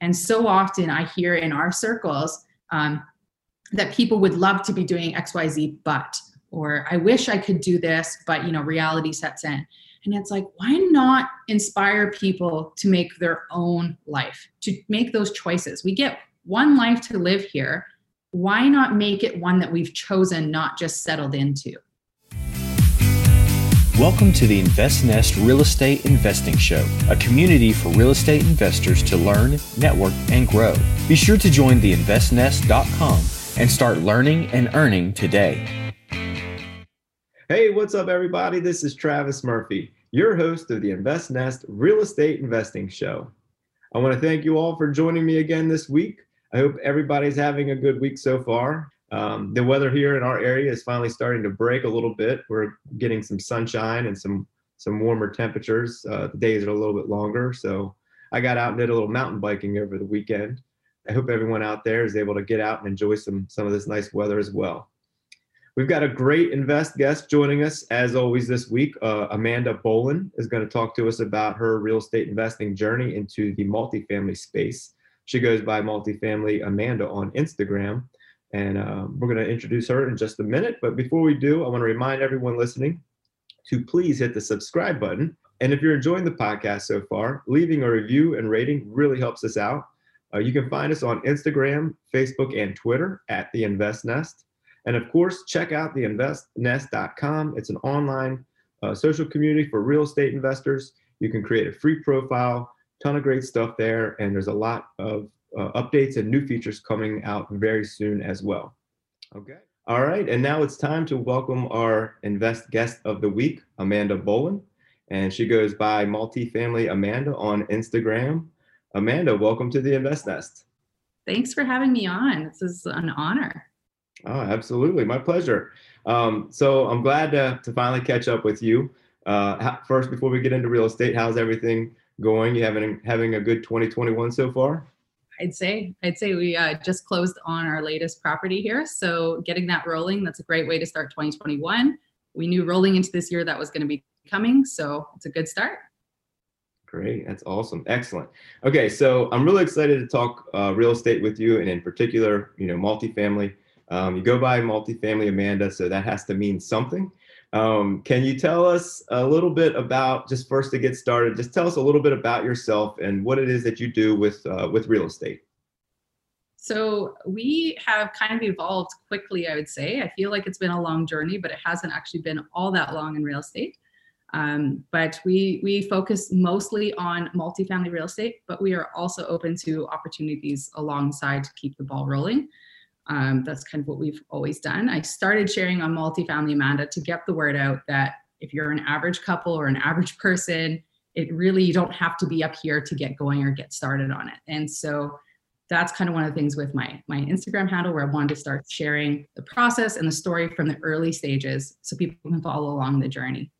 And so often I hear in our circles um, that people would love to be doing XYZ, but, or I wish I could do this, but, you know, reality sets in. And it's like, why not inspire people to make their own life, to make those choices? We get one life to live here. Why not make it one that we've chosen, not just settled into? Welcome to the InvestNest Real Estate Investing Show, a community for real estate investors to learn, network, and grow. Be sure to join the investnest.com and start learning and earning today. Hey, what's up, everybody? This is Travis Murphy, your host of the InvestNest Real Estate Investing Show. I want to thank you all for joining me again this week. I hope everybody's having a good week so far. Um, the weather here in our area is finally starting to break a little bit. We're getting some sunshine and some some warmer temperatures. Uh, the days are a little bit longer, so I got out and did a little mountain biking over the weekend. I hope everyone out there is able to get out and enjoy some some of this nice weather as well. We've got a great invest guest joining us as always this week. Uh, Amanda Bolan is going to talk to us about her real estate investing journey into the multifamily space. She goes by multifamily Amanda on Instagram. And uh, we're going to introduce her in just a minute. But before we do, I want to remind everyone listening to please hit the subscribe button. And if you're enjoying the podcast so far, leaving a review and rating really helps us out. Uh, you can find us on Instagram, Facebook, and Twitter at The Invest Nest. And of course, check out theinvestnest.com. It's an online uh, social community for real estate investors. You can create a free profile, ton of great stuff there, and there's a lot of uh, updates and new features coming out very soon as well. Okay. All right. And now it's time to welcome our invest guest of the week, Amanda Bolan. And she goes by Multifamily Amanda on Instagram. Amanda, welcome to the Invest Nest. Thanks for having me on. This is an honor. Oh, absolutely. My pleasure. Um, so I'm glad to, to finally catch up with you. Uh, first, before we get into real estate, how's everything going? You having having a good 2021 so far? I'd say. I'd say we uh, just closed on our latest property here. So getting that rolling, that's a great way to start 2021. We knew rolling into this year that was going to be coming. So it's a good start. Great. That's awesome. Excellent. Okay. So I'm really excited to talk uh, real estate with you and in particular, you know, multifamily. Um, you go by multifamily Amanda, so that has to mean something. Um, can you tell us a little bit about just first to get started? Just tell us a little bit about yourself and what it is that you do with uh, with real estate. So we have kind of evolved quickly, I would say. I feel like it's been a long journey, but it hasn't actually been all that long in real estate. Um, but we we focus mostly on multifamily real estate, but we are also open to opportunities alongside to keep the ball rolling. Um, that's kind of what we've always done. I started sharing on Multifamily Amanda to get the word out that if you're an average couple or an average person, it really, you don't have to be up here to get going or get started on it. And so that's kind of one of the things with my my Instagram handle where I wanted to start sharing the process and the story from the early stages so people can follow along the journey.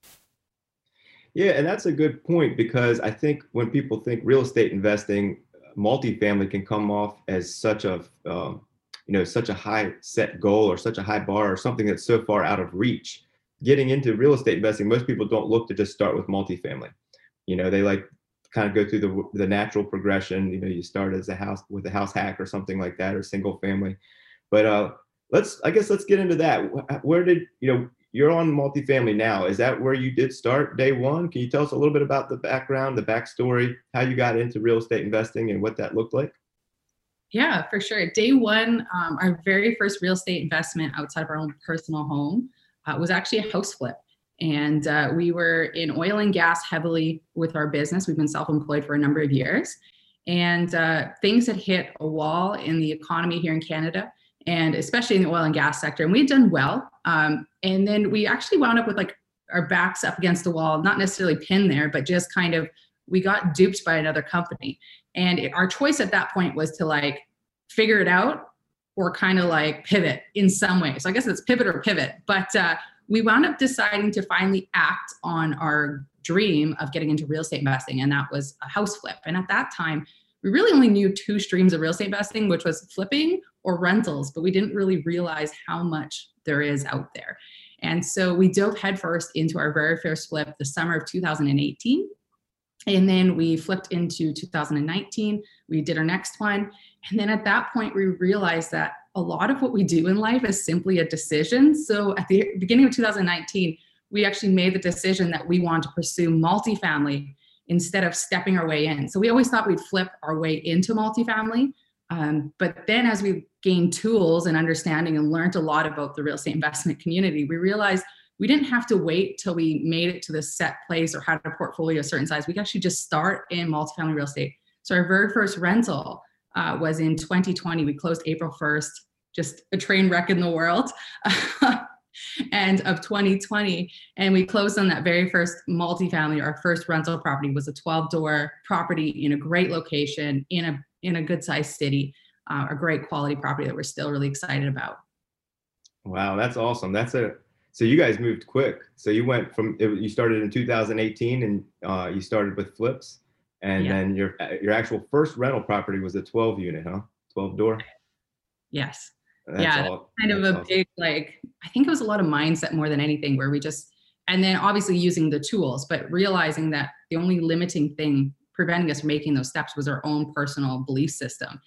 Yeah, and that's a good point because I think when people think real estate investing, multifamily can come off as such a um, you know such a high set goal or such a high bar or something that's so far out of reach getting into real estate investing most people don't look to just start with multifamily. You know they like kind of go through the the natural progression you know you start as a house with a house hack or something like that or single family. But uh let's i guess let's get into that. Where did you know you're on multifamily now. Is that where you did start day one? Can you tell us a little bit about the background the backstory how you got into real estate investing and what that looked like yeah, for sure. Day one, um, our very first real estate investment outside of our own personal home uh, was actually a house flip. And uh, we were in oil and gas heavily with our business. We've been self employed for a number of years. And uh, things had hit a wall in the economy here in Canada, and especially in the oil and gas sector. And we had done well. Um, and then we actually wound up with like our backs up against the wall, not necessarily pinned there, but just kind of we got duped by another company. And it, our choice at that point was to like figure it out or kind of like pivot in some way. So I guess it's pivot or pivot. But uh, we wound up deciding to finally act on our dream of getting into real estate investing, and that was a house flip. And at that time, we really only knew two streams of real estate investing, which was flipping or rentals, but we didn't really realize how much there is out there. And so we dove headfirst into our very first flip the summer of 2018 And then we flipped into 2019. We did our next one. And then at that point, we realized that a lot of what we do in life is simply a decision. So at the beginning of 2019, we actually made the decision that we want to pursue multifamily instead of stepping our way in. So we always thought we'd flip our way into multifamily. Um, but then as we gained tools and understanding and learned a lot about the real estate investment community, we realized we didn't have to wait till we made it to the set place or had a portfolio a certain size. We actually just start in multifamily real estate. So our very first rental uh, was in 2020. We closed April 1st, just a train wreck in the world. and of 2020 and we closed on that very first multifamily our first rental property was a 12 door property in a great location in a in a good sized city uh, a great quality property that we're still really excited about wow that's awesome that's a so you guys moved quick so you went from you started in 2018 and uh, you started with flips and yeah. then your your actual first rental property was a 12 unit huh 12 door yes that's yeah, all, kind of a awesome. big like I think it was a lot of mindset more than anything where we just and then obviously using the tools, but realizing that the only limiting thing preventing us from making those steps was our own personal belief system.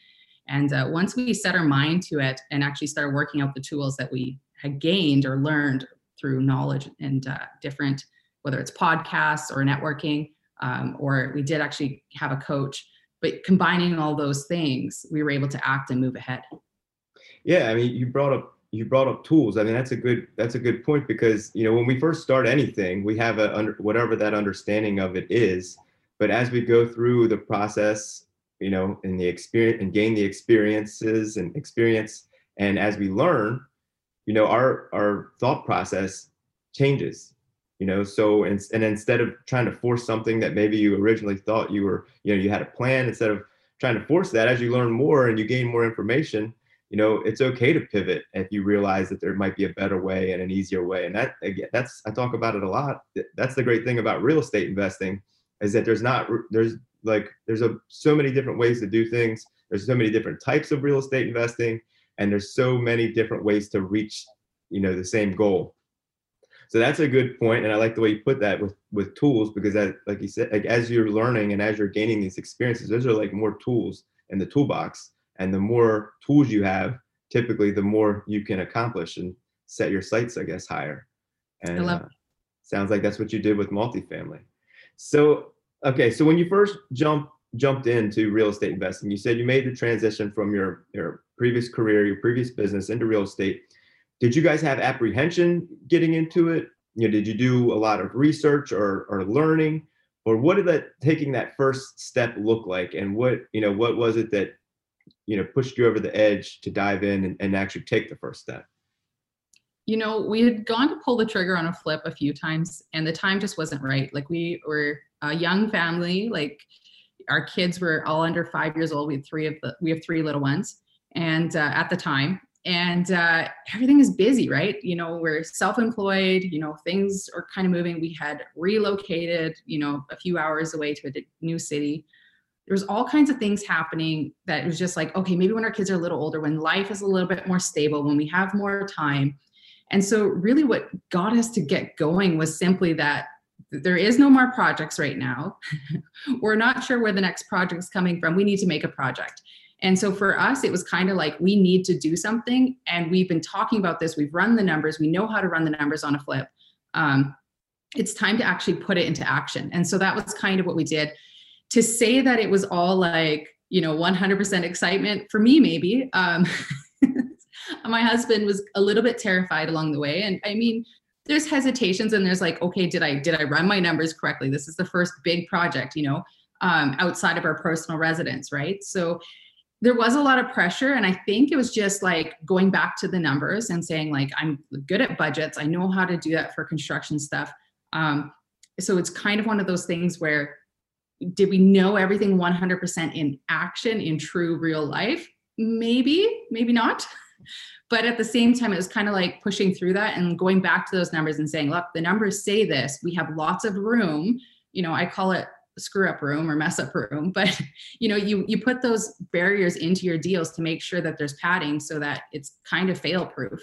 And uh, once we set our mind to it and actually started working out the tools that we had gained or learned through knowledge and uh, different, whether it's podcasts or networking, um, or we did actually have a coach, but combining all those things, we were able to act and move ahead. Yeah, I mean, you brought up you brought up tools. I mean, that's a good that's a good point because you know when we first start anything, we have a whatever that understanding of it is. But as we go through the process, you know, and the experience and gain the experiences and experience, and as we learn, you know, our our thought process changes. You know, so and, and instead of trying to force something that maybe you originally thought you were, you know, you had a plan, instead of trying to force that, as you learn more and you gain more information, you know it's okay to pivot if you realize that there might be a better way and an easier way. And that again that's i talk about it a lot. That's the great thing about real estate investing is that there's not there's like there's a so many different ways to do things. There's so many different types of real estate investing and there's so many different ways to reach you know the same goal. So that's a good point and i like the way you put that with with tools because that like you said like as you're learning and as you're gaining these experiences those are like more tools in the toolbox. And the more tools you have typically the more you can accomplish and set your sights i guess higher. And uh, sounds like that's what you did with multifamily. So okay so when you first jumped jumped into real estate investing you said you made the transition from your your previous career your previous business into real estate. Did you guys have apprehension getting into it? You know did you do a lot of research or or learning? Or what did that taking that first step look like? And what you know what was it that you know pushed you over the edge to dive in and, and actually take the first step? You know we had gone to pull the trigger on a flip a few times and the time just wasn't right. Like we were a young family like our kids were all under five years old. We had three of the we have three little ones and uh, at the time. And uh, everything is busy right? You know we're self-employed you know things are kind of moving. We had relocated you know a few hours away to a new city. There's all kinds of things happening that was just like okay maybe when our kids are a little older when life is a little bit more stable when we have more time. And so really what got us to get going was simply that there is no more projects right now. We're not sure where the next project is coming from. We need to make a project and so for us it was kind of like we need to do something and we've been talking about this we've run the numbers we know how to run the numbers on a flip. Um, it's time to actually put it into action. And so that was kind of what we did. To say that it was all like you know 100% excitement for me maybe um, my husband was a little bit terrified along the way and i mean there's hesitations and there's like okay did i did i run my numbers correctly? This is the first big project you know um, outside of our personal residence right? So there was a lot of pressure and i think it was just like going back to the numbers and saying like i'm good at budgets. I know how to do that for construction stuff. Um, so it's kind of one of those things where did we know everything 100% in action in true real life? Maybe maybe not. But at the same time it was kind of like pushing through that and going back to those numbers and saying look the numbers say this. We have lots of room. You know i call it screw up room or mess up room but you know you you put those barriers into your deals to make sure that there's padding so that it's kind of fail proof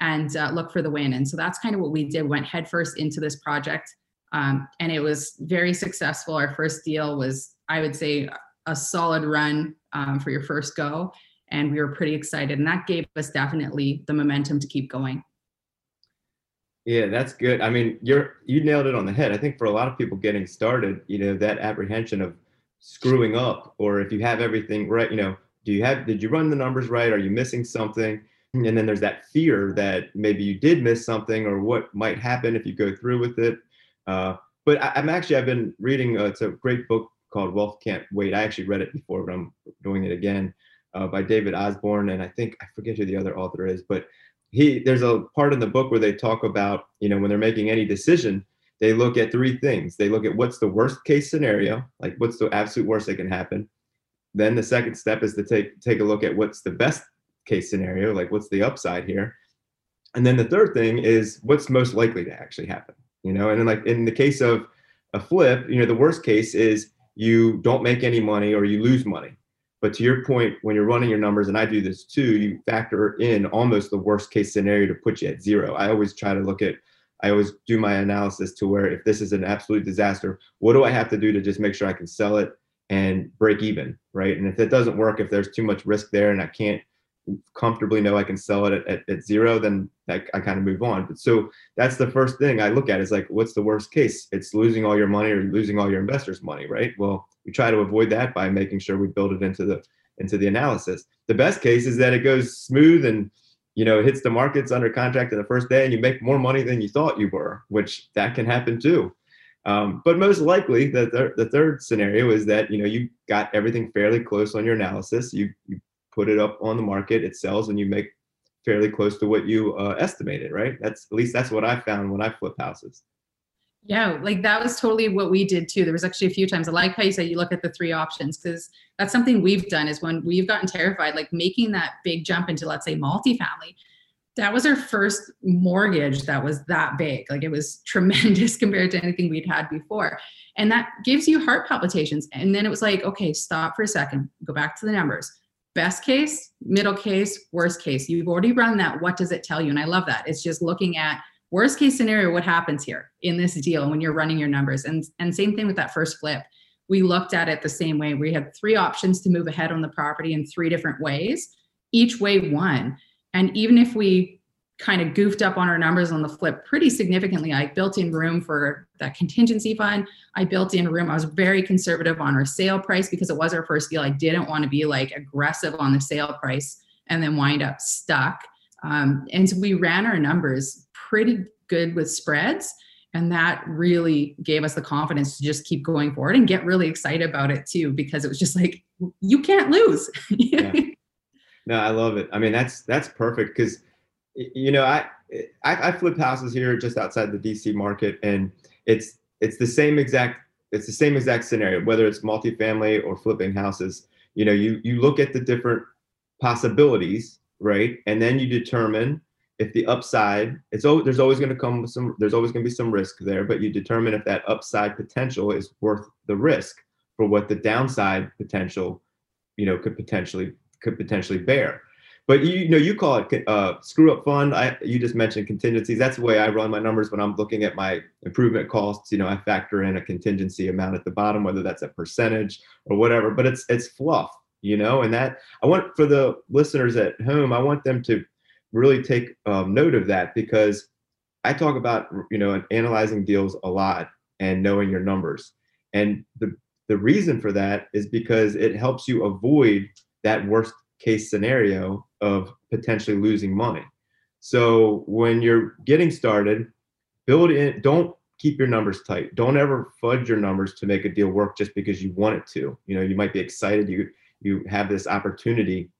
and uh, look for the win and so that's kind of what we did went headfirst into this project Um, and it was very successful. Our first deal was, I would say, a solid run um, for your first go. And we were pretty excited. And that gave us definitely the momentum to keep going. Yeah, that's good. I mean, you're you nailed it on the head. I think for a lot of people getting started, you know, that apprehension of screwing up or if you have everything right, you know, do you have did you run the numbers right? Are you missing something? And then there's that fear that maybe you did miss something or what might happen if you go through with it. Uh, but I, am actually I've been reading. Uh, it's a great book called Wealth Can't Wait. I actually read it before, but I'm doing it again uh, by David Osborn, and I think I forget who the other author is, but he there's a part in the book where they talk about you know when they're making any decision they look at three things. They look at what's the worst case scenario like what's the absolute worst that can happen. Then the second step is to take take a look at what's the best case scenario like what's the upside here. And then the third thing is what's most likely to actually happen you know? And then like in the case of a flip you know the worst case is you don't make any money or you lose money but to your point when you're running your numbers and i do this too you factor in almost the worst case scenario to put you at zero i always try to look at i always do my analysis to where if this is an absolute disaster what do i have to do to just make sure i can sell it and break even right and if it doesn't work if there's too much risk there and i can't comfortably know I can sell it at, at, at zero, then I, I kind of move on. But so that's the first thing I look at is like, what's the worst case? It's losing all your money or losing all your investors' money, right? Well, we try to avoid that by making sure we build it into the into the analysis. The best case is that it goes smooth and you know hits the markets under contract in the first day and you make more money than you thought you were, which that can happen too. Um, but most likely, the, th- the third scenario is that you know you got everything fairly close on your analysis. You you put it up on the market, it sells, and you make fairly close to what you uh, estimated, right? That's at least that's what I found when I flip houses. Yeah, like that was totally what we did too. There was actually a few times I like how you said you look at the three options because that's something we've done is when we've gotten terrified, like making that big jump into let's say multifamily. That was our first mortgage that was that big. Like it was tremendous compared to anything we'd had before. And that gives you heart palpitations. And then it was like, okay, stop for a second, go back to the numbers best case, middle case, worst case. You've already run that. What does it tell you? And I love that. It's just looking at worst case scenario, what happens here in this deal when you're running your numbers. And, and same thing with that first flip. We looked at it the same way. We had three options to move ahead on the property in three different ways. Each way won. And even if we kind of goofed up on our numbers on the flip pretty significantly. I built in room for that contingency fund. I built in room. I was very conservative on our sale price because it was our first deal. I didn't want to be like aggressive on the sale price and then wind up stuck. Um, and so we ran our numbers pretty good with spreads. And that really gave us the confidence to just keep going forward and get really excited about it too, because it was just like, you can't lose. yeah. No, I love it. I mean, that's that's perfect because you know, I, I I flip houses here just outside the DC market, and it's it's the same exact it's the same exact scenario, whether it's multifamily or flipping houses. You know, you you look at the different possibilities, right, and then you determine if the upside it's always there's always going to come some there's always going to be some risk there, but you determine if that upside potential is worth the risk for what the downside potential, you know, could potentially could potentially bear. But you, you know you call it uh, screw up fund. I you just mentioned contingencies. That's the way i run my numbers when i'm looking at my improvement costs. You know i factor in a contingency amount at the bottom whether that's a percentage or whatever but it's it's fluff you know and that i want for the listeners at home i want them to really take um, note of that because i talk about you know analyzing deals a lot and knowing your numbers and the the reason for that is because it helps you avoid that worst case scenario of potentially losing money. So when you're getting started, build in, don't keep your numbers tight. Don't ever fudge your numbers to make a deal work just because you want it to. You know, you might be excited, you you have this opportunity,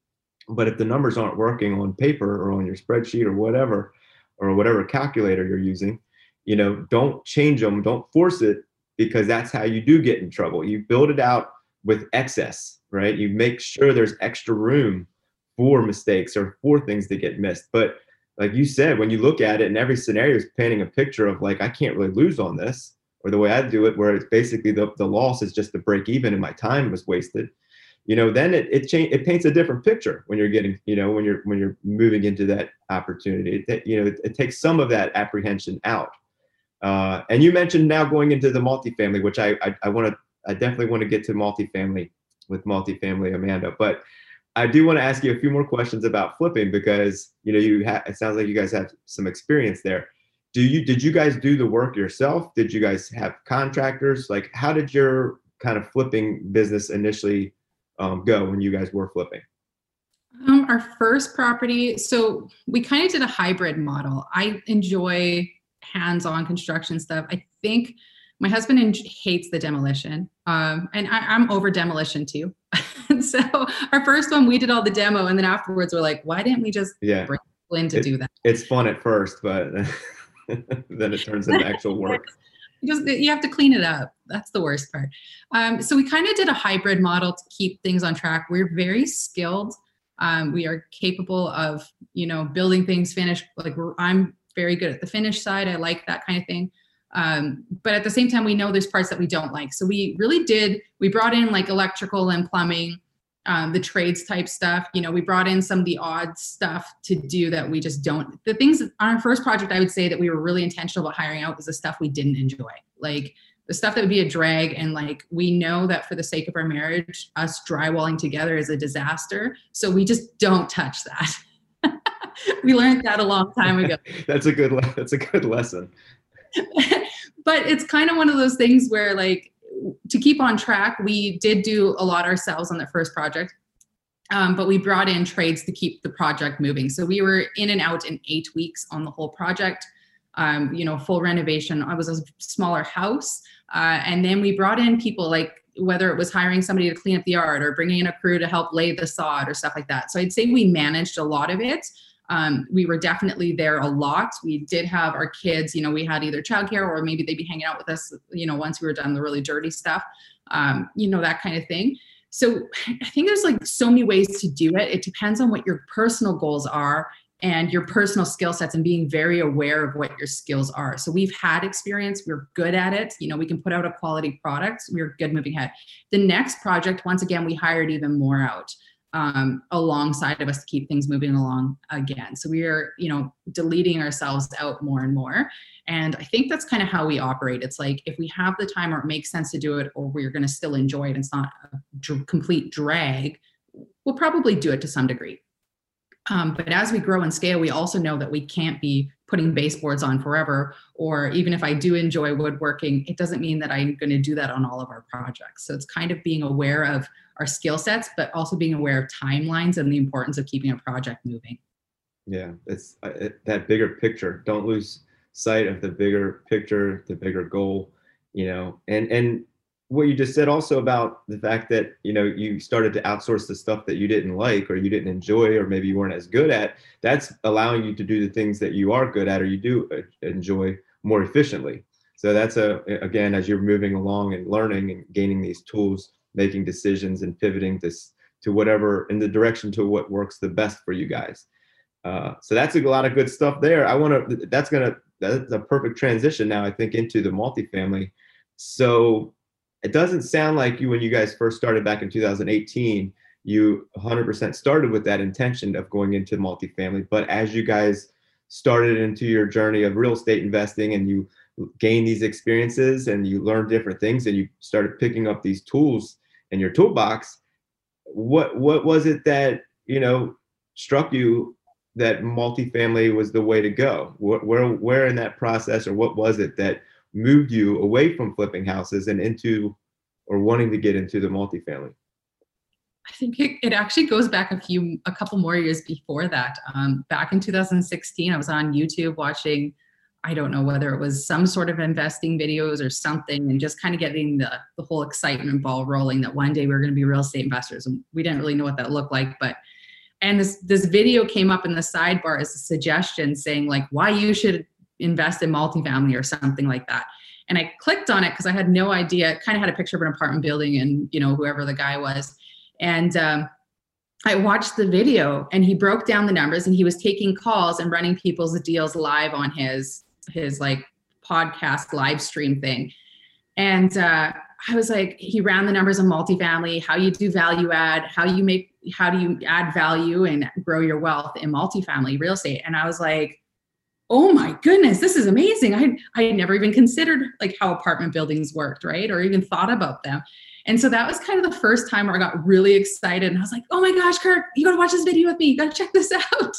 but if the numbers aren't working on paper or on your spreadsheet or whatever, or whatever calculator you're using, you know, don't change them, don't force it because that's how you do get in trouble. You build it out with excess, right? You make sure there's extra room for mistakes or for things that get missed. But like you said, when you look at it and every scenario is painting a picture of like, I can't really lose on this, or the way I do it, where it's basically the, the loss is just the break even and my time was wasted, you know, then it it change it paints a different picture when you're getting, you know, when you're when you're moving into that opportunity. That you know, it, it takes some of that apprehension out. Uh, and you mentioned now going into the multifamily, which I I, I want to I definitely want to get to multifamily with multifamily Amanda, but I do want to ask you a few more questions about flipping because you know you have it sounds like you guys have some experience there. Do you did you guys do the work yourself? Did you guys have contractors? Like how did your kind of flipping business initially um, go when you guys were flipping? Um, our first property, so we kind of did a hybrid model. I enjoy hands-on construction stuff. I think my husband hates the demolition, um, and I, am over demolition too. so our first one, we did all the demo, and then afterwards, we're like, why didn't we just yeah. bring in to it, do that? It's fun at first, but then it turns into actual work. Just you have to clean it up. That's the worst part. Um, so we kind of did a hybrid model to keep things on track. We're very skilled. Um, we are capable of, you know, building things finished. Like I'm very good at the finish side. I like that kind of thing. Um, but at the same time, we know there's parts that we don't like. So we really did, we brought in like electrical and plumbing, um, the trades type stuff. You know, we brought in some of the odd stuff to do that we just don't. The things on our first project, I would say that we were really intentional about hiring out was the stuff we didn't enjoy. Like the stuff that would be a drag. And like we know that for the sake of our marriage, us drywalling together is a disaster. So we just don't touch that. we learned that a long time ago. that's a good that's a good lesson. but it's kind of one of those things where like to keep on track we did do a lot ourselves on the first project. Um, but we brought in trades to keep the project moving. So we were in and out in eight weeks on the whole project. Um, you know full renovation. I was a smaller house uh, and then we brought in people like whether it was hiring somebody to clean up the yard or bringing in a crew to help lay the sod or stuff like that. So i'd say we managed a lot of it um, we were definitely there a lot. We did have our kids, you know, we had either childcare or maybe they'd be hanging out with us, you know, once we were done the really dirty stuff, um, you know, that kind of thing. So I think there's like so many ways to do it. It depends on what your personal goals are and your personal skill sets and being very aware of what your skills are. So we've had experience, we're good at it. You know, we can put out a quality product, we're good moving ahead. The next project, once again, we hired even more out um, alongside of us to keep things moving along again. So we are, you know, deleting ourselves out more and more. And I think that's kind of how we operate. It's like if we have the time or it makes sense to do it, or we're going to still enjoy it, it's not a complete drag, we'll probably do it to some degree. Um, but as we grow and scale, we also know that we can't be putting baseboards on forever. Or even if I do enjoy woodworking, it doesn't mean that I'm going to do that on all of our projects. So it's kind of being aware of our skill sets, but also being aware of timelines and the importance of keeping a project moving. Yeah, it's uh, it, that bigger picture. Don't lose sight of the bigger picture, the bigger goal. You know, and and what you just said also about the fact that you know you started to outsource the stuff that you didn't like or you didn't enjoy or maybe you weren't as good at that's allowing you to do the things that you are good at or you do uh, enjoy more efficiently so that's a again as you're moving along and learning and gaining these tools making decisions and pivoting this to whatever in the direction to what works the best for you guys. Uh, so that's a lot of good stuff there. I want to. That's gonna. That's a perfect transition now. I think into the multifamily. So it doesn't sound like you when you guys first started back in 2018. You 100% started with that intention of going into multifamily, but as you guys started into your journey of real estate investing and you gain these experiences and you learn different things and you started picking up these tools in your toolbox what what was it that you know struck you that multifamily was the way to go where where in that process or what was it that moved you away from flipping houses and into or wanting to get into the multifamily I think it, it actually goes back a few, a couple more years before that. Um, back in 2016, I was on YouTube watching I don't know whether it was some sort of investing videos or something, and just kind of getting the, the whole excitement ball rolling that one day we are going to be real estate investors. And we didn't really know what that looked like. But, and this, this video came up in the sidebar as a suggestion saying, like, why you should invest in multifamily or something like that. And I clicked on it because I had no idea, kind of had a picture of an apartment building and, you know, whoever the guy was. And, um, I watched the video and he broke down the numbers and he was taking calls and running people's deals live on his his like podcast live stream thing. And uh, I was like, he ran the numbers on multifamily, how you do value add, how you make, how do you add value and grow your wealth in multifamily real estate. And I was like, oh my goodness, this is amazing. I I never even considered like how apartment buildings worked, right? Or even thought about them. And so that was kind of the first time where I got really excited. And I was like, oh my gosh, Kirk, you gotta watch this video with me. You gotta check this out.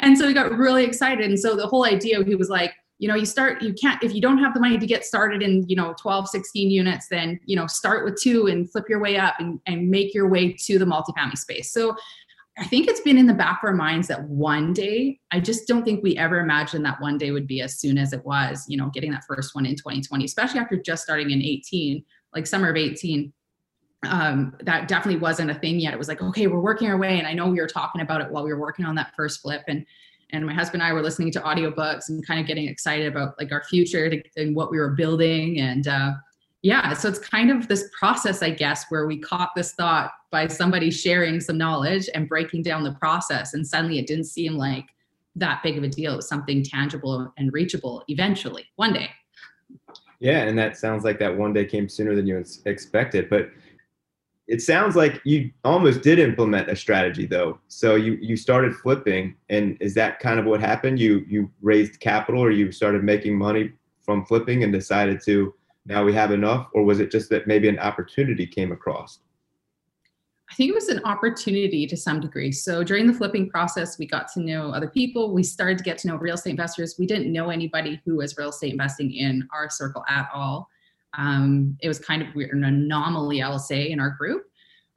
And so we got really excited. And so the whole idea, he was like, you know, you start, you can't, if you don't have the money to get started in, you know, 12, 16 units, then, you know, start with two and flip your way up and, and make your way to the multifamily space. So I think it's been in the back of our minds that one day, I just don't think we ever imagined that one day would be as soon as it was, you know, getting that first one in 2020, especially after just starting in 18, like summer of 18. Um, that definitely wasn't a thing yet. It was like, okay, we're working our way. And I know we were talking about it while we were working on that first flip. And and my husband and I were listening to audiobooks and kind of getting excited about like our future and what we were building. And uh, yeah, so it's kind of this process, I guess, where we caught this thought by somebody sharing some knowledge and breaking down the process. And suddenly it didn't seem like that big of a deal. It was something tangible and reachable eventually, one day. Yeah, and that sounds like that one day came sooner than you expected. But it sounds like you almost did implement a strategy though. So you you started flipping, and is that kind of what happened? You you raised capital, or you started making money from flipping, and decided to now we have enough, or was it just that maybe an opportunity came across? I think it was an opportunity to some degree. So during the flipping process, we got to know other people. We started to get to know real estate investors. We didn't know anybody who was real estate investing in our circle at all. Um, it was kind of weird, an anomaly, I'll say, in our group.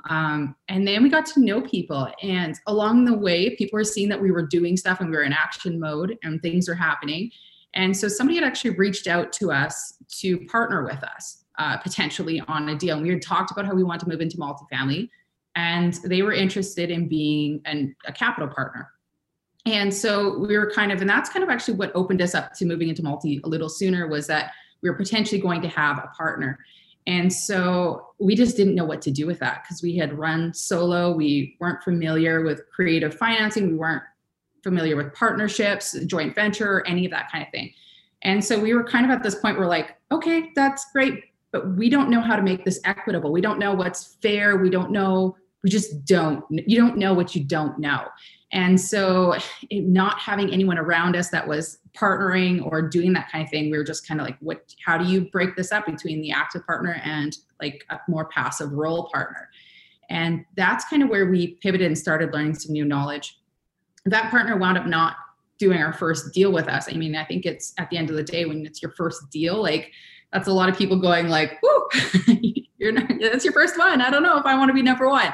Um, and then we got to know people. And along the way, people were seeing that we were doing stuff and we were in action mode and things were happening. And so somebody had actually reached out to us to partner with us uh, potentially on a deal. And we had talked about how we want to move into multifamily, and they were interested in being an, a capital partner. And so we were kind of, and that's kind of actually what opened us up to moving into multi a little sooner was that we were potentially going to have a partner. And so we just didn't know what to do with that because we had run solo. We weren't familiar with creative financing. We weren't familiar with partnerships, joint venture, any of that kind of thing. And so we were kind of at this point where like, okay, that's great, but we don't know how to make this equitable. We don't know what's fair. We don't know, we just don't, you don't know what you don't know. And so not having anyone around us that was partnering or doing that kind of thing, we were just kind of like, what, how do you break this up between the active partner and like a more passive role partner? And that's kind of where we pivoted and started learning some new knowledge that partner wound up not doing our first deal with us. I mean, I think it's at the end of the day when it's your first deal, like that's a lot of people going like, "Whoo, you're not, that's your first one. I don't know if I want to be number one,"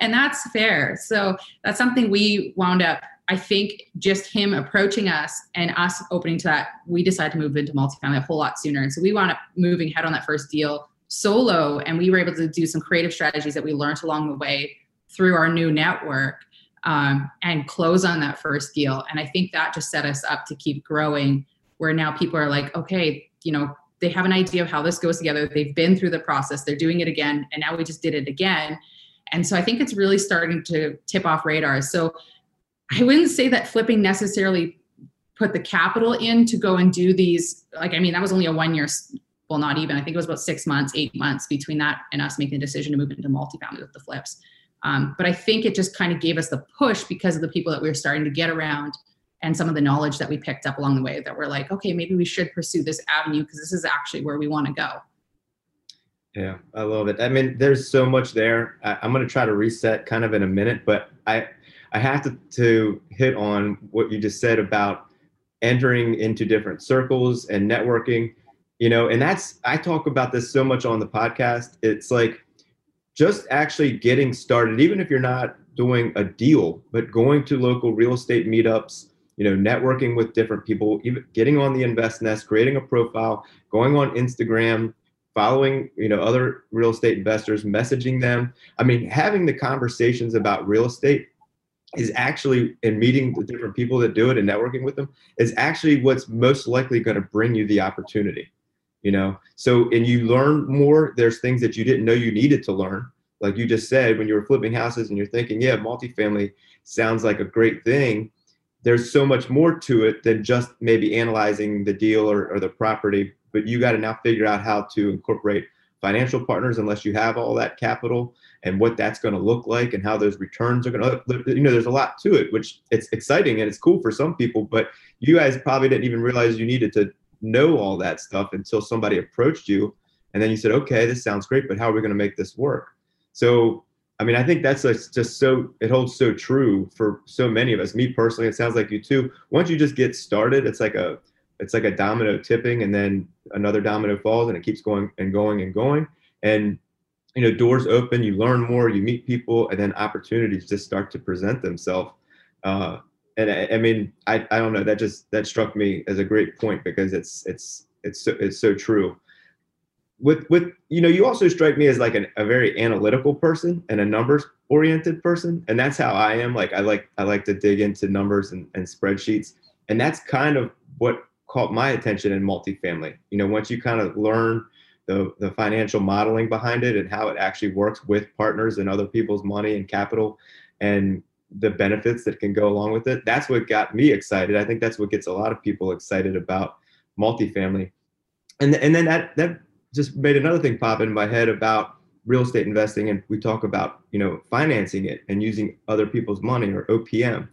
and that's fair. So that's something we wound up. I think just him approaching us and us opening to that, we decided to move into multifamily a whole lot sooner. And so we wound up moving head on that first deal solo, and we were able to do some creative strategies that we learned along the way through our new network um, and close on that first deal. And I think that just set us up to keep growing, where now people are like, okay, you know, they have an idea of how this goes together. They've been through the process, they're doing it again, and now we just did it again. And so I think it's really starting to tip off radars. So I wouldn't say that flipping necessarily put the capital in to go and do these. Like, I mean, that was only a one year, well, not even, I think it was about six months, eight months between that and us making the decision to move into multifamily with the flips. Um, but I think it just kind of gave us the push because of the people that we were starting to get around and some of the knowledge that we picked up along the way that we're like, okay, maybe we should pursue this avenue because this is actually where we want to go. Yeah, I love it. I mean, there's so much there. I, am going to try to reset kind of in a minute, but I I have to to hit on what you just said about entering into different circles and networking. You know, and that's I talk about this so much on the podcast. It's like just actually getting started, even if you're not doing a deal, but going to local real estate meetups, you know, networking with different people, even getting on the Invest Nest, creating a profile, going on Instagram, following, you know, other real estate investors, messaging them. I mean, having the conversations about real estate is actually and meeting the different people that do it and networking with them is actually what's most likely going to bring you the opportunity you know? So and you learn more there's things that you didn't know you needed to learn. Like you just said when you were flipping houses and you're thinking yeah multifamily sounds like a great thing there's so much more to it than just maybe analyzing the deal or, or the property but you got to now figure out how to incorporate financial partners unless you have all that capital and what that's going to look like and how those returns are going to you know there's a lot to it which it's exciting and it's cool for some people but you guys probably didn't even realize you needed to know all that stuff until somebody approached you and then you said okay this sounds great but how are we going to make this work? So i mean i think that's just so it holds so true for so many of us. Me personally it sounds like you too. Once you just get started it's like a it's like a domino tipping and then another domino falls and it keeps going and going and going. And you know doors open you learn more you meet people and then opportunities just start to present themselves. Uh, and I, I, mean I, I don't know that just that struck me as a great point because it's it's it's so, it's so true. With with you know you also strike me as like an, a very analytical person and a numbers oriented person. And that's how i am. Like i like i like to dig into numbers and, and spreadsheets. And that's kind of what caught my attention in multifamily. You know once you kind of learn the, the financial modeling behind it and how it actually works with partners and other people's money and capital and the benefits that can go along with it. That's what got me excited. I think that's what gets a lot of people excited about multifamily. And, and then that, that just made another thing pop in my head about real estate investing. And we talk about, you know, financing it and using other people's money or OPM.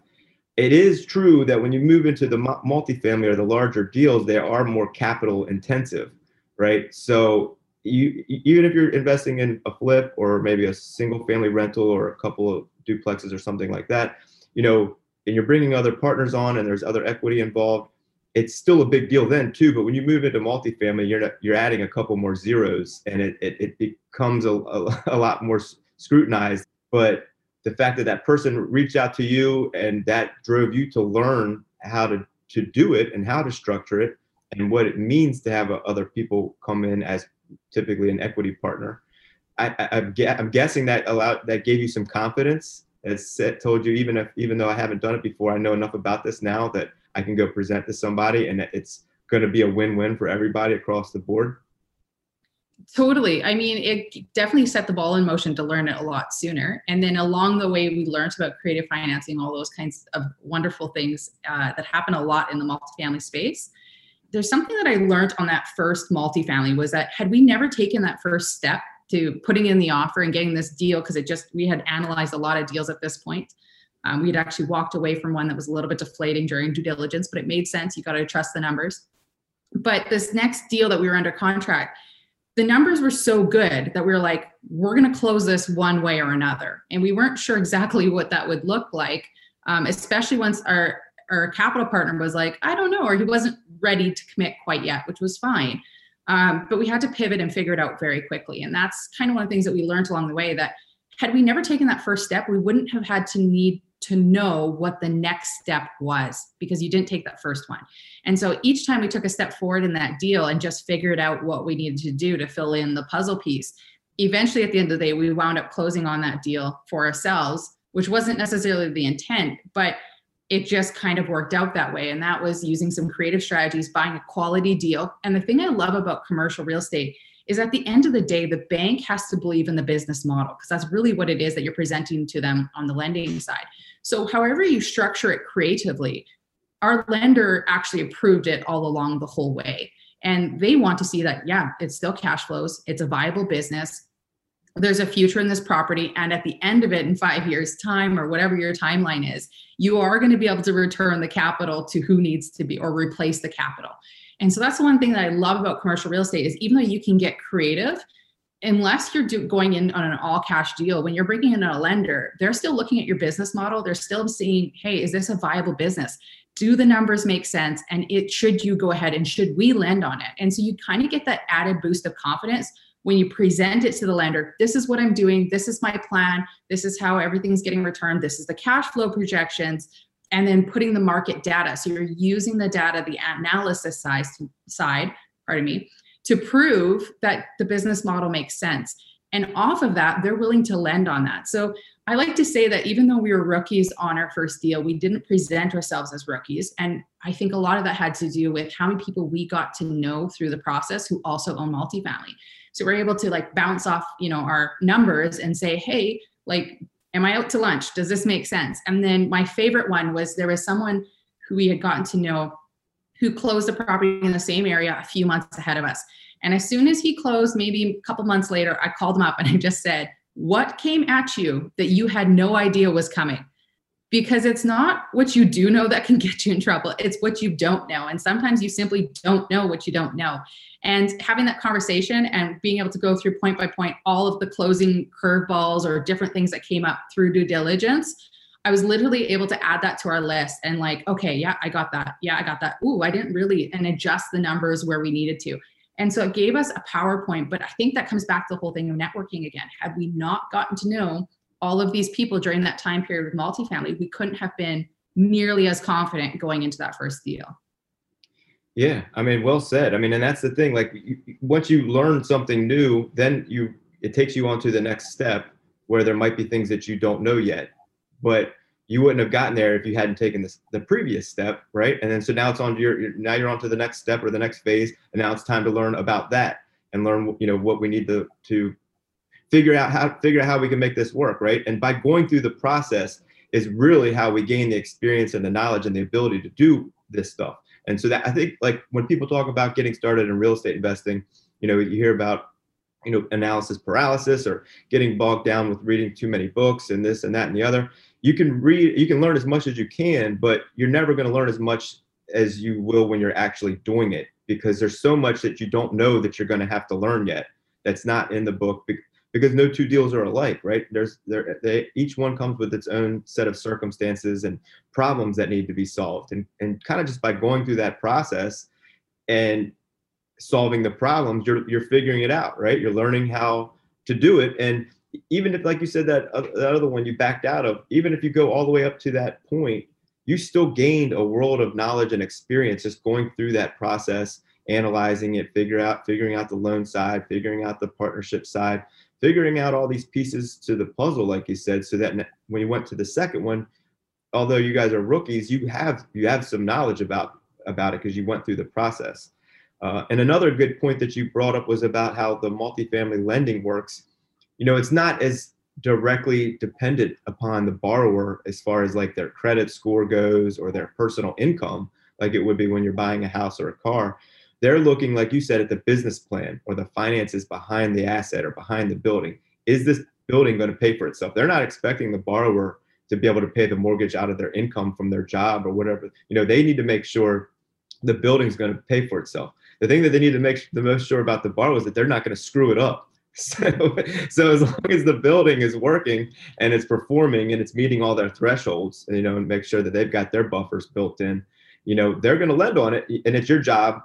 It is true that when you move into the multifamily or the larger deals, they are more capital intensive right? So you even if you're investing in a flip or maybe a single family rental or a couple of duplexes or something like that, you know, and you're bringing other partners on and there's other equity involved, it's still a big deal then too. But when you move into multifamily, you're not, you're adding a couple more zeros and it it, it becomes a, a, a lot more scrutinized. But the fact that that person reached out to you and that drove you to learn how to to do it and how to structure it and what it means to have other people come in as typically an equity partner. I, am guessing that allowed that gave you some confidence. As told you, even if even though I haven't done it before, I know enough about this now that I can go present to somebody, and it's going to be a win-win for everybody across the board. Totally. I mean, it definitely set the ball in motion to learn it a lot sooner. And then along the way, we learned about creative financing, all those kinds of wonderful things uh, that happen a lot in the multifamily space there's something that I learned on that first multifamily was that had we never taken that first step to putting in the offer and getting this deal, because it just, we had analyzed a lot of deals at this point. Um, we had actually walked away from one that was a little bit deflating during due diligence, but it made sense. You got to trust the numbers. But this next deal that we were under contract, the numbers were so good that we were like, we're going to close this one way or another. And we weren't sure exactly what that would look like, um, especially once our our capital partner was like, I don't know, or he wasn't ready to commit quite yet, which was fine. Um, but we had to pivot and figure it out very quickly. And that's kind of one of the things that we learned along the way that had we never taken that first step, we wouldn't have had to need to know what the next step was because you didn't take that first one. And so each time we took a step forward in that deal and just figured out what we needed to do to fill in the puzzle piece, eventually at the end of the day, we wound up closing on that deal for ourselves, which wasn't necessarily the intent, but it just kind of worked out that way. And that was using some creative strategies, buying a quality deal. And the thing I love about commercial real estate is at the end of the day, the bank has to believe in the business model because that's really what it is that you're presenting to them on the lending side. So, however you structure it creatively, our lender actually approved it all along the whole way. And they want to see that, yeah, it's still cash flows, it's a viable business, there's a future in this property and at the end of it in five years time or whatever your timeline is you are going to be able to return the capital to who needs to be or replace the capital. And so that's the one thing that i love about commercial real estate is even though you can get creative unless you're do, going in on an all cash deal when you're bringing in a lender they're still looking at your business model. They're still seeing hey is this a viable business? Do the numbers make sense? And it should you go ahead and should we lend on it? And so you kind of get that added boost of confidence when you present it to the lender, this is what I'm doing, this is my plan, this is how everything's getting returned, this is the cash flow projections, and then putting the market data. So you're using the data, the analysis side, side, pardon me, to prove that the business model makes sense. And off of that, they're willing to lend on that. So I like to say that even though we were rookies on our first deal, we didn't present ourselves as rookies. And I think a lot of that had to do with how many people we got to know through the process who also own multifamily. So we're able to like bounce off, you know, our numbers and say, hey, like, am I out to lunch? Does this make sense? And then my favorite one was there was someone who we had gotten to know who closed a property in the same area a few months ahead of us. And as soon as he closed, maybe a couple months later, I called him up and I just said, What came at you that you had no idea was coming? Because it's not what you do know that can get you in trouble, it's what you don't know. And sometimes you simply don't know what you don't know. And having that conversation and being able to go through point by point all of the closing curveballs or different things that came up through due diligence I was literally able to add that to our list and like, okay, yeah, I got that. Yeah, I got that. Ooh, I didn't really and adjust the numbers where we needed to. And so it gave us a PowerPoint, but I think that comes back to the whole thing of networking again. Had we not gotten to know all of these people during that time period with multifamily, we couldn't have been nearly as confident going into that first deal. Yeah, I mean, well said. I mean, and that's the thing. Like, you, once you learn something new, then you it takes you on to the next step where there might be things that you don't know yet but you wouldn't have gotten there if you hadn't taken this the previous step right and then so now it's on your, your now you're on to the next step or the next phase and now it's time to learn about that and learn you know what we need to to figure out how figure out how we can make this work right? And by going through the process is really how we gain the experience and the knowledge and the ability to do this stuff. And so that i think like when people talk about getting started in real estate investing you know you hear about you know analysis paralysis or getting bogged down with reading too many books and this and that and the other you can read you can learn as much as you can but you're never going to learn as much as you will when you're actually doing it because there's so much that you don't know that you're going to have to learn yet that's not in the book because no two deals are alike right? There's there they each one comes with its own set of circumstances and problems that need to be solved. And and kind of just by going through that process and solving the problems you're you're figuring it out right? You're learning how to do it. And even if like you said that, uh, that other one you backed out of even if you go all the way up to that point you still gained a world of knowledge and experience just going through that process analyzing it figure out figuring out the loan side figuring out the partnership side figuring out all these pieces to the puzzle like you said so that when you went to the second one although you guys are rookies you have you have some knowledge about about it because you went through the process uh, and another good point that you brought up was about how the multifamily lending works. You know, it's not as directly dependent upon the borrower as far as like their credit score goes or their personal income, like it would be when you're buying a house or a car. They're looking, like you said, at the business plan or the finances behind the asset or behind the building. Is this building going to pay for itself? They're not expecting the borrower to be able to pay the mortgage out of their income from their job or whatever. You know, they need to make sure the building's going to pay for itself the thing that they need to make the most sure about the bar was that they're not going to screw it up. So, so as long as the building is working and it's performing and it's meeting all their thresholds, you know, and make sure that they've got their buffers built in, you know, they're going to lend on it. And it's your job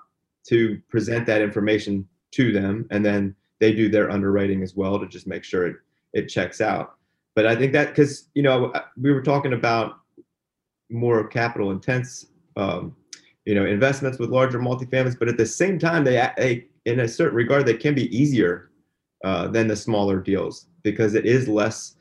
to present that information to them. And then they do their underwriting as well to just make sure it, it checks out. But I think that because, you know, we were talking about more capital intense um, you know investments with larger multifamilies but at the same time they, they in a certain regard they can be easier uh, than the smaller deals because it is less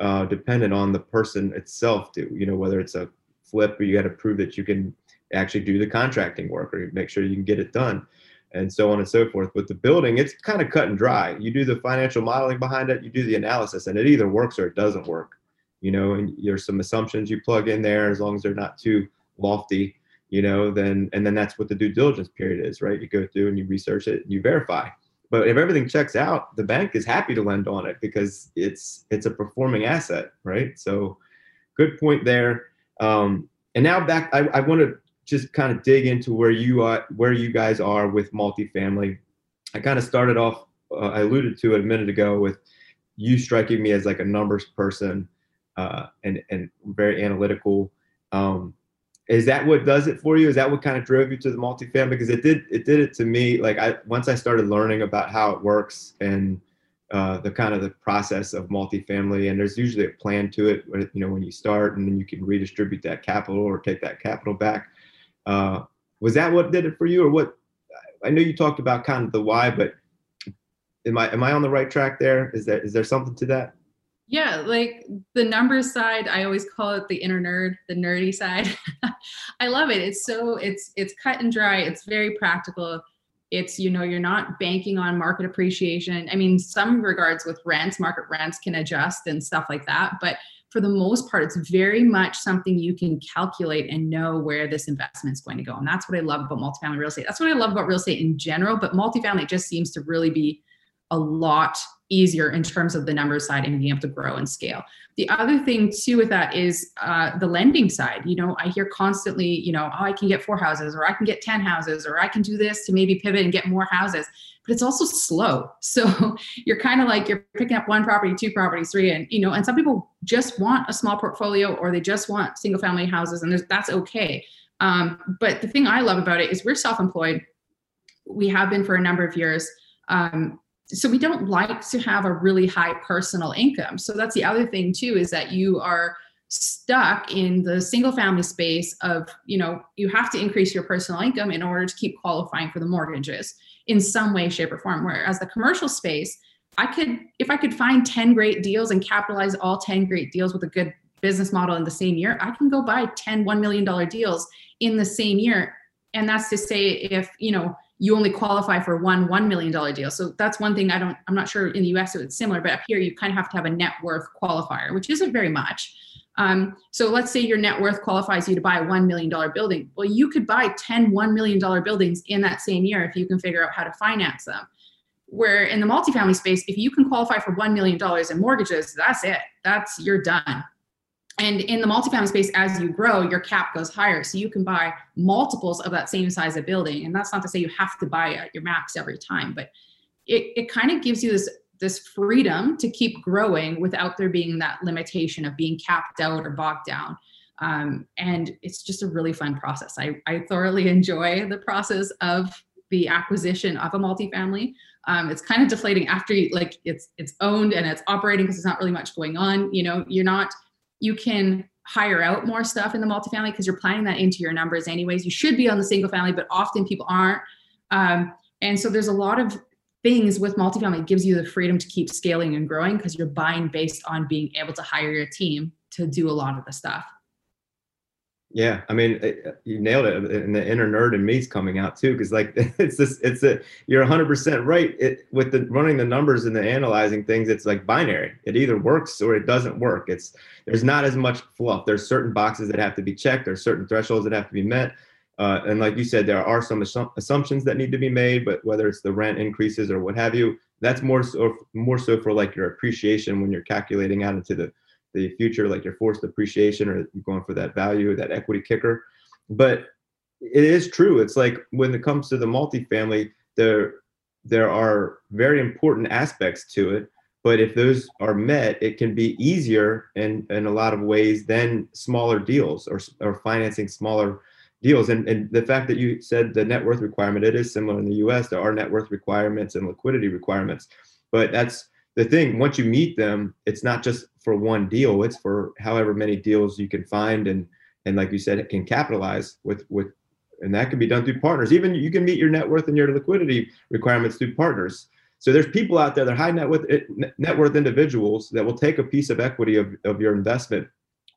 uh, dependent on the person itself to you know whether it's a flip or you got to prove that you can actually do the contracting work or make sure you can get it done and so on and so forth with the building it's kind of cut and dry you do the financial modeling behind it you do the analysis and it either works or it doesn't work you know and there's some assumptions you plug in there as long as they're not too lofty you know, then and then that's what the due diligence period is, right? You go through and you research it, and you verify. But if everything checks out, the bank is happy to lend on it because it's it's a performing asset, right? So, good point there. Um, and now back, I, I want to just kind of dig into where you are, where you guys are with multifamily. I kind of started off, uh, I alluded to it a minute ago with you striking me as like a numbers person uh, and and very analytical. Um, is that what does it for you? Is that what kind of drove you to the multifamily? Because it did it did it to me. Like I once I started learning about how it works and uh, the kind of the process of multifamily, and there's usually a plan to it. You know, when you start, and then you can redistribute that capital or take that capital back. Uh, was that what did it for you, or what? I know you talked about kind of the why, but am I am I on the right track there? Is there is there something to that? Yeah, like the numbers side, I always call it the inner nerd, the nerdy side. I love it. It's so it's it's cut and dry. It's very practical. It's you know you're not banking on market appreciation. I mean, some regards with rents, market rents can adjust and stuff like that. But for the most part, it's very much something you can calculate and know where this investment is going to go. And that's what I love about multifamily real estate. That's what I love about real estate in general, but multifamily just seems to really be a lot easier in terms of the numbers side and being able to grow and scale. The other thing too with that is uh, the lending side. You know, I hear constantly, you know, oh, I can get four houses, or I can get ten houses, or I can do this to maybe pivot and get more houses. But it's also slow. So you're kind of like you're picking up one property, two properties, three, and you know, and some people just want a small portfolio or they just want single family houses, and that's okay. Um, but the thing I love about it is we're self-employed. We have been for a number of years. Um, so we don't like to have a really high personal income. So that's the other thing too is that you are stuck in the single family space of you know you have to increase your personal income in order to keep qualifying for the mortgages in some way shape or form. Whereas the commercial space i could if i could find 10 great deals and capitalize all 10 great deals with a good business model in the same year i can go buy 10 1 million dollar deals in the same year. And that's to say if you know you only qualify for one $1 million deal. So that's one thing I don't, I'm not sure in the US it's similar, but up here you kind of have to have a net worth qualifier, which isn't very much. Um, so let's say your net worth qualifies you to buy a $1 million building. Well, you could buy 10 $1 million buildings in that same year if you can figure out how to finance them. Where in the multifamily space, if you can qualify for $1 million in mortgages, that's it. That's, you're done. And in the multifamily space, as you grow, your cap goes higher. So you can buy multiples of that same size of building. And that's not to say you have to buy at your max every time, but it, it kind of gives you this this freedom to keep growing without there being that limitation of being capped out or bogged down. Um, and it's just a really fun process. I, I thoroughly enjoy the process of the acquisition of a multifamily. Um, it's kind of deflating after you like it's it's owned and it's operating because there's not really much going on. You know, you're not you can hire out more stuff in the multifamily because you're planning that into your numbers anyways. You should be on the single family, but often people aren't. Um, and so there's a lot of things with multifamily it gives you the freedom to keep scaling and growing because you're buying based on being able to hire your team to do a lot of the stuff. Yeah, I mean, you nailed it, and the inner nerd in me is coming out too, because like it's this, it's a you're 100 percent right. It with the running the numbers and the analyzing things, it's like binary. It either works or it doesn't work. It's there's not as much fluff. There's certain boxes that have to be checked. There's certain thresholds that have to be met, uh, and like you said, there are some assumptions that need to be made. But whether it's the rent increases or what have you, that's more so more so for like your appreciation when you're calculating out into the the future, like your forced appreciation or going for that value, that equity kicker. But it is true. It's like when it comes to the multifamily, there there are very important aspects to it. But if those are met, it can be easier in, in a lot of ways than smaller deals or, or financing smaller deals. And, and the fact that you said the net worth requirement, it is similar in the US. There are net worth requirements and liquidity requirements. But that's the thing once you meet them it's not just for one deal it's for however many deals you can find and and like you said it can capitalize with with and that can be done through partners. Even you can meet your net worth and your liquidity requirements through partners. So there's people out there that are high net worth net worth individuals that will take a piece of equity of, of your investment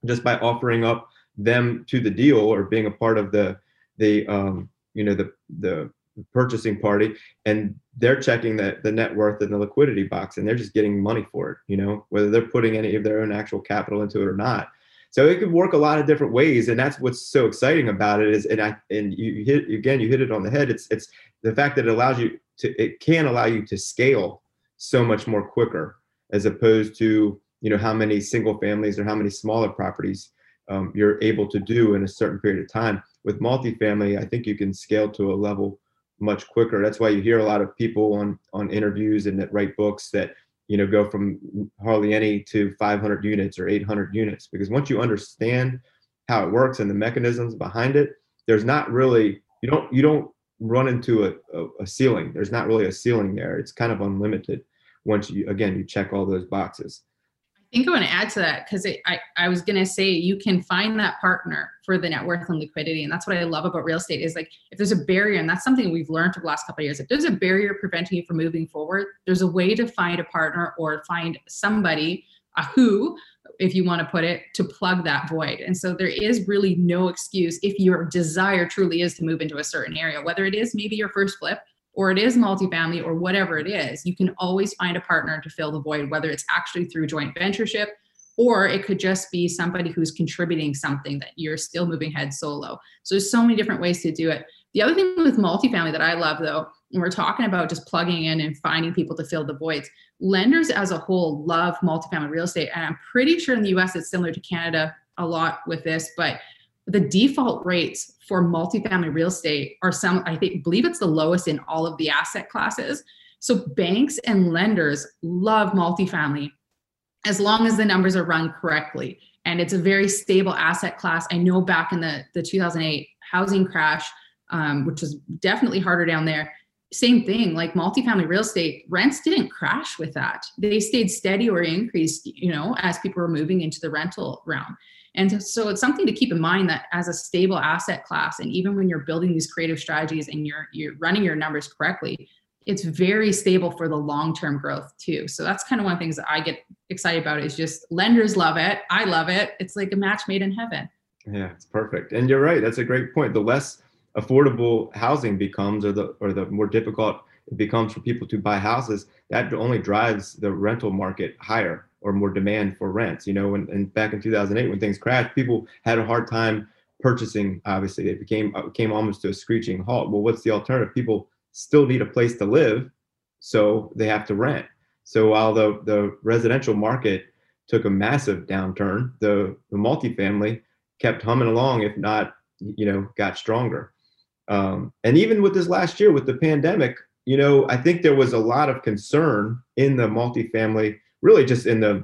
just by offering up them to the deal or being a part of the the um, you know the the purchasing party. And they're checking the, the net worth and the liquidity box and they're just getting money for it you know whether they're putting any of their own actual capital into it or not. So it could work a lot of different ways and that's what's so exciting about it is and i and you hit again you hit it on the head. It's it's the fact that it allows you to it can allow you to scale so much more quicker as opposed to you know how many single families or how many smaller properties um, you're able to do in a certain period of time. With multifamily i think you can scale to a level much quicker. That's why you hear a lot of people on on interviews and that write books that you know go from hardly any to 500 units or 800 units because once you understand how it works and the mechanisms behind it, there's not really you don't you don't run into a, a, a ceiling. There's not really a ceiling there. It's kind of unlimited once you again you check all those boxes. I think I want to add to that because I, I was going to say you can find that partner for the net worth and liquidity. And that's what I love about real estate is like if there's a barrier, and that's something we've learned over the last couple of years, if there's a barrier preventing you from moving forward, there's a way to find a partner or find somebody, a who, if you want to put it, to plug that void. And so there is really no excuse if your desire truly is to move into a certain area, whether it is maybe your first flip or it is multifamily or whatever it is, you can always find a partner to fill the void, whether it's actually through joint ventureship or it could just be somebody who's contributing something that you're still moving ahead solo. So there's so many different ways to do it. The other thing with multifamily that I love though, when we're talking about just plugging in and finding people to fill the voids, lenders as a whole love multifamily real estate. And I'm pretty sure in the US it's similar to Canada a lot with this, but the default rates for multifamily real estate are some, I think, believe it's the lowest in all of the asset classes. So banks and lenders love multifamily as long as the numbers are run correctly. And it's a very stable asset class. I know back in the, the 2008 housing crash, um, which was definitely harder down there, same thing like multifamily real estate rents didn't crash with that they stayed steady or increased you know as people were moving into the rental realm and so it's something to keep in mind that as a stable asset class, and even when you're building these creative strategies and you're you're running your numbers correctly, it's very stable for the long-term growth too. So that's kind of one of the things that I get excited about is just lenders love it. I love it. It's like a match made in heaven. Yeah, it's perfect. And you're right. That's a great point. The less affordable housing becomes or the or the more difficult it becomes for people to buy houses, that only drives the rental market higher or more demand for rents. You know, when and back in 2008 when things crashed, people had a hard time purchasing. Obviously, it became uh, came almost to a screeching halt. Well, what's the alternative? People still need a place to live, so they have to rent. So while the the residential market took a massive downturn, the the multifamily kept humming along, if not, you know, got stronger. Um, and even with this last year with the pandemic, you know, I think there was a lot of concern in the multifamily really just in the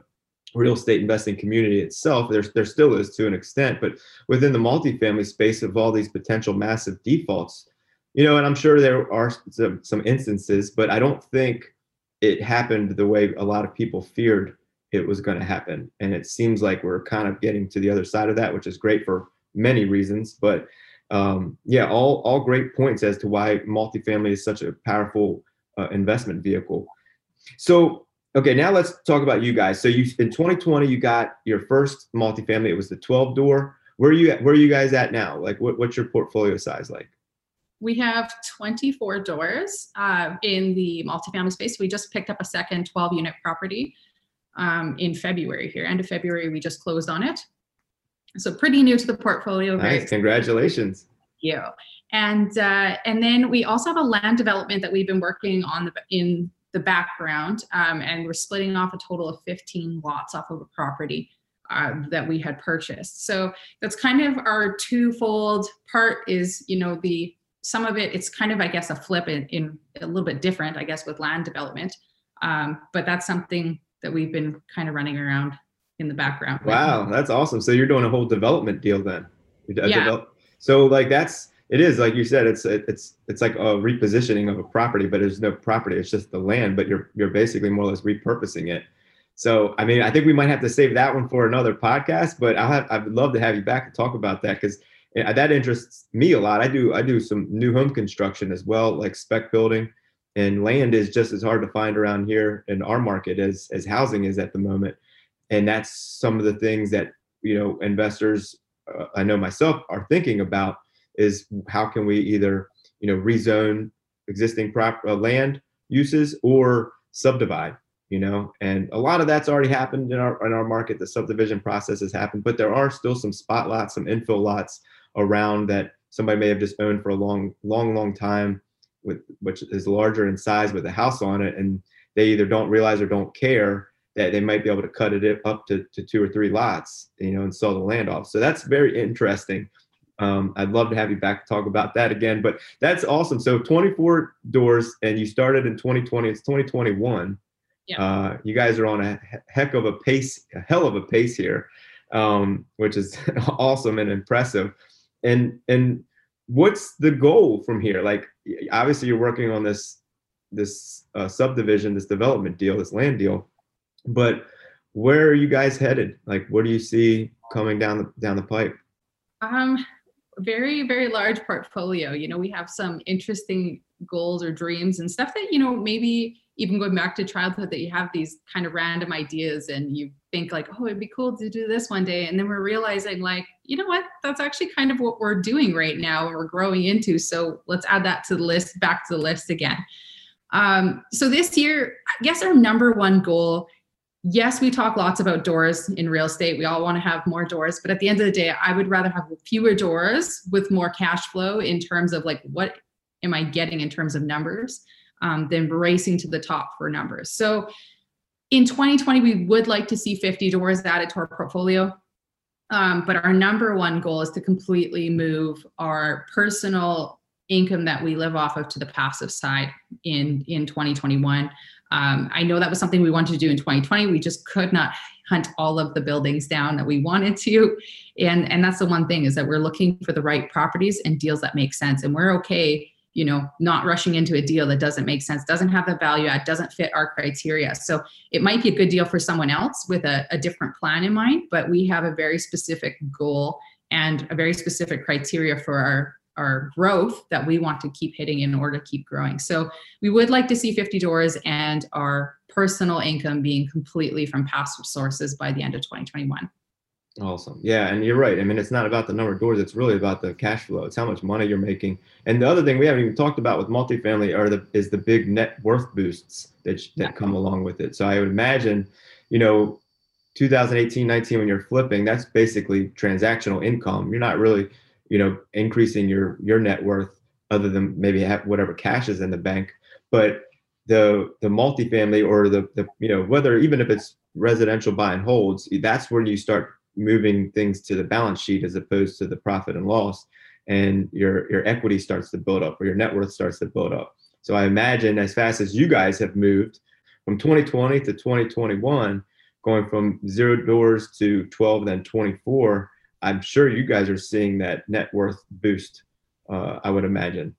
real estate investing community itself. There's there still is to an extent, but within the multifamily space of all these potential massive defaults, you know, and I'm sure there are some, some instances, but I don't think it happened the way a lot of people feared it was going to happen. And it seems like we're kind of getting to the other side of that, which is great for many reasons. But um, yeah, all all great points as to why multifamily is such a powerful uh, investment vehicle. So Okay, now let's talk about you guys. So you in 2020 you got your first multifamily. It was the 12 door. Where are you at, where are you guys at now? Like what, what's your portfolio size like? We have 24 doors uh, in the multifamily space. We just picked up a second 12 unit property um, in February here. End of February, we just closed on it. So pretty new to the portfolio. Nice, congratulations. Thank you. And uh, and then we also have a land development that we've been working on the, in the background, um, and we're splitting off a total of 15 lots off of a property uh, that we had purchased. So that's kind of our twofold part. Is you know the some of it it's kind of I guess a flip in, in a little bit different I guess with land development, um, but that's something that we've been kind of running around in the background. Wow, that's awesome. So you're doing a whole development deal then. yeah. Develop- so like that's it is like you said it's it's it's like a repositioning of a property but there's no property it's just the land but you're you're basically more or less repurposing it so i mean i think we might have to save that one for another podcast but i'll have i'd love to have you back to talk about that because eh, that interests me a lot i do i do some new home construction as well like spec building and land is just as hard to find around here in our market as as housing is at the moment and that's some of the things that you know investors uh, i know myself are thinking about is how can we either you know rezone existing prop uh, land uses or subdivide you know? And a lot of that's already happened in our in our market. The subdivision process has happened but there are still some spot lots some infill lots around that somebody may have just owned for a long long long time with which is larger in size with a house on it and they either don't realize or don't care that they might be able to cut it up to, to two or three lots you know and sell the land off so that's very interesting um, I'd love to have you back to talk about that again. But that's awesome. So 24 doors, and you started in 2020. It's 2021. Yeah. Uh, you guys are on a heck of a pace, a hell of a pace here, um, which is awesome and impressive. And and what's the goal from here? Like, obviously, you're working on this this uh, subdivision, this development deal, this land deal, but where are you guys headed? Like, what do you see coming down the down the pipe? Um, very very large portfolio. You know we have some interesting goals or dreams and stuff that you know maybe even going back to childhood that you have these kind of random ideas and you think like oh it'd be cool to do this one day. And then we're realizing like you know what? That's actually kind of what we're doing right now and we're growing into. So let's add that to the list back to the list again. Um, so this year i guess our number one goal yes, we talk lots about doors in real estate. We all want to have more doors, but at the end of the day, I would rather have fewer doors with more cash flow in terms of like what am I getting in terms of numbers um, than racing to the top for numbers. So in 2020, we would like to see 50 doors added to our portfolio. Um, but our number one goal is to completely move our personal income that we live off of to the passive side in in 2021 um, I know that was something we wanted to do in 2020. We just could not hunt all of the buildings down that we wanted to. And, and that's the one thing is that we're looking for the right properties and deals that make sense. And we're okay, you know, not rushing into a deal that doesn't make sense, doesn't have the value add, doesn't fit our criteria. So it might be a good deal for someone else with a, a different plan in mind, but we have a very specific goal and a very specific criteria for our our growth that we want to keep hitting in order to keep growing. So we would like to see 50 doors and our personal income being completely from passive sources by the end of 2021. Awesome. Yeah, and you're right. I mean, it's not about the number of doors; it's really about the cash flow. It's how much money you're making. And the other thing we haven't even talked about with multifamily are the is the big net worth boosts that that come along with it. So I would imagine, you know, 2018, 19 when you're flipping, that's basically transactional income. You're not really you know increasing your your net worth other than maybe have whatever cash is in the bank. But the the multifamily or the the you know whether even if it's residential buy and holds that's where you start moving things to the balance sheet as opposed to the profit and loss. And your your equity starts to build up or your net worth starts to build up. So i imagine as fast as you guys have moved from 2020 to 2021 going from zero doors to 12 then 24 I'm sure you guys are seeing that net worth boost. Uh, I would imagine.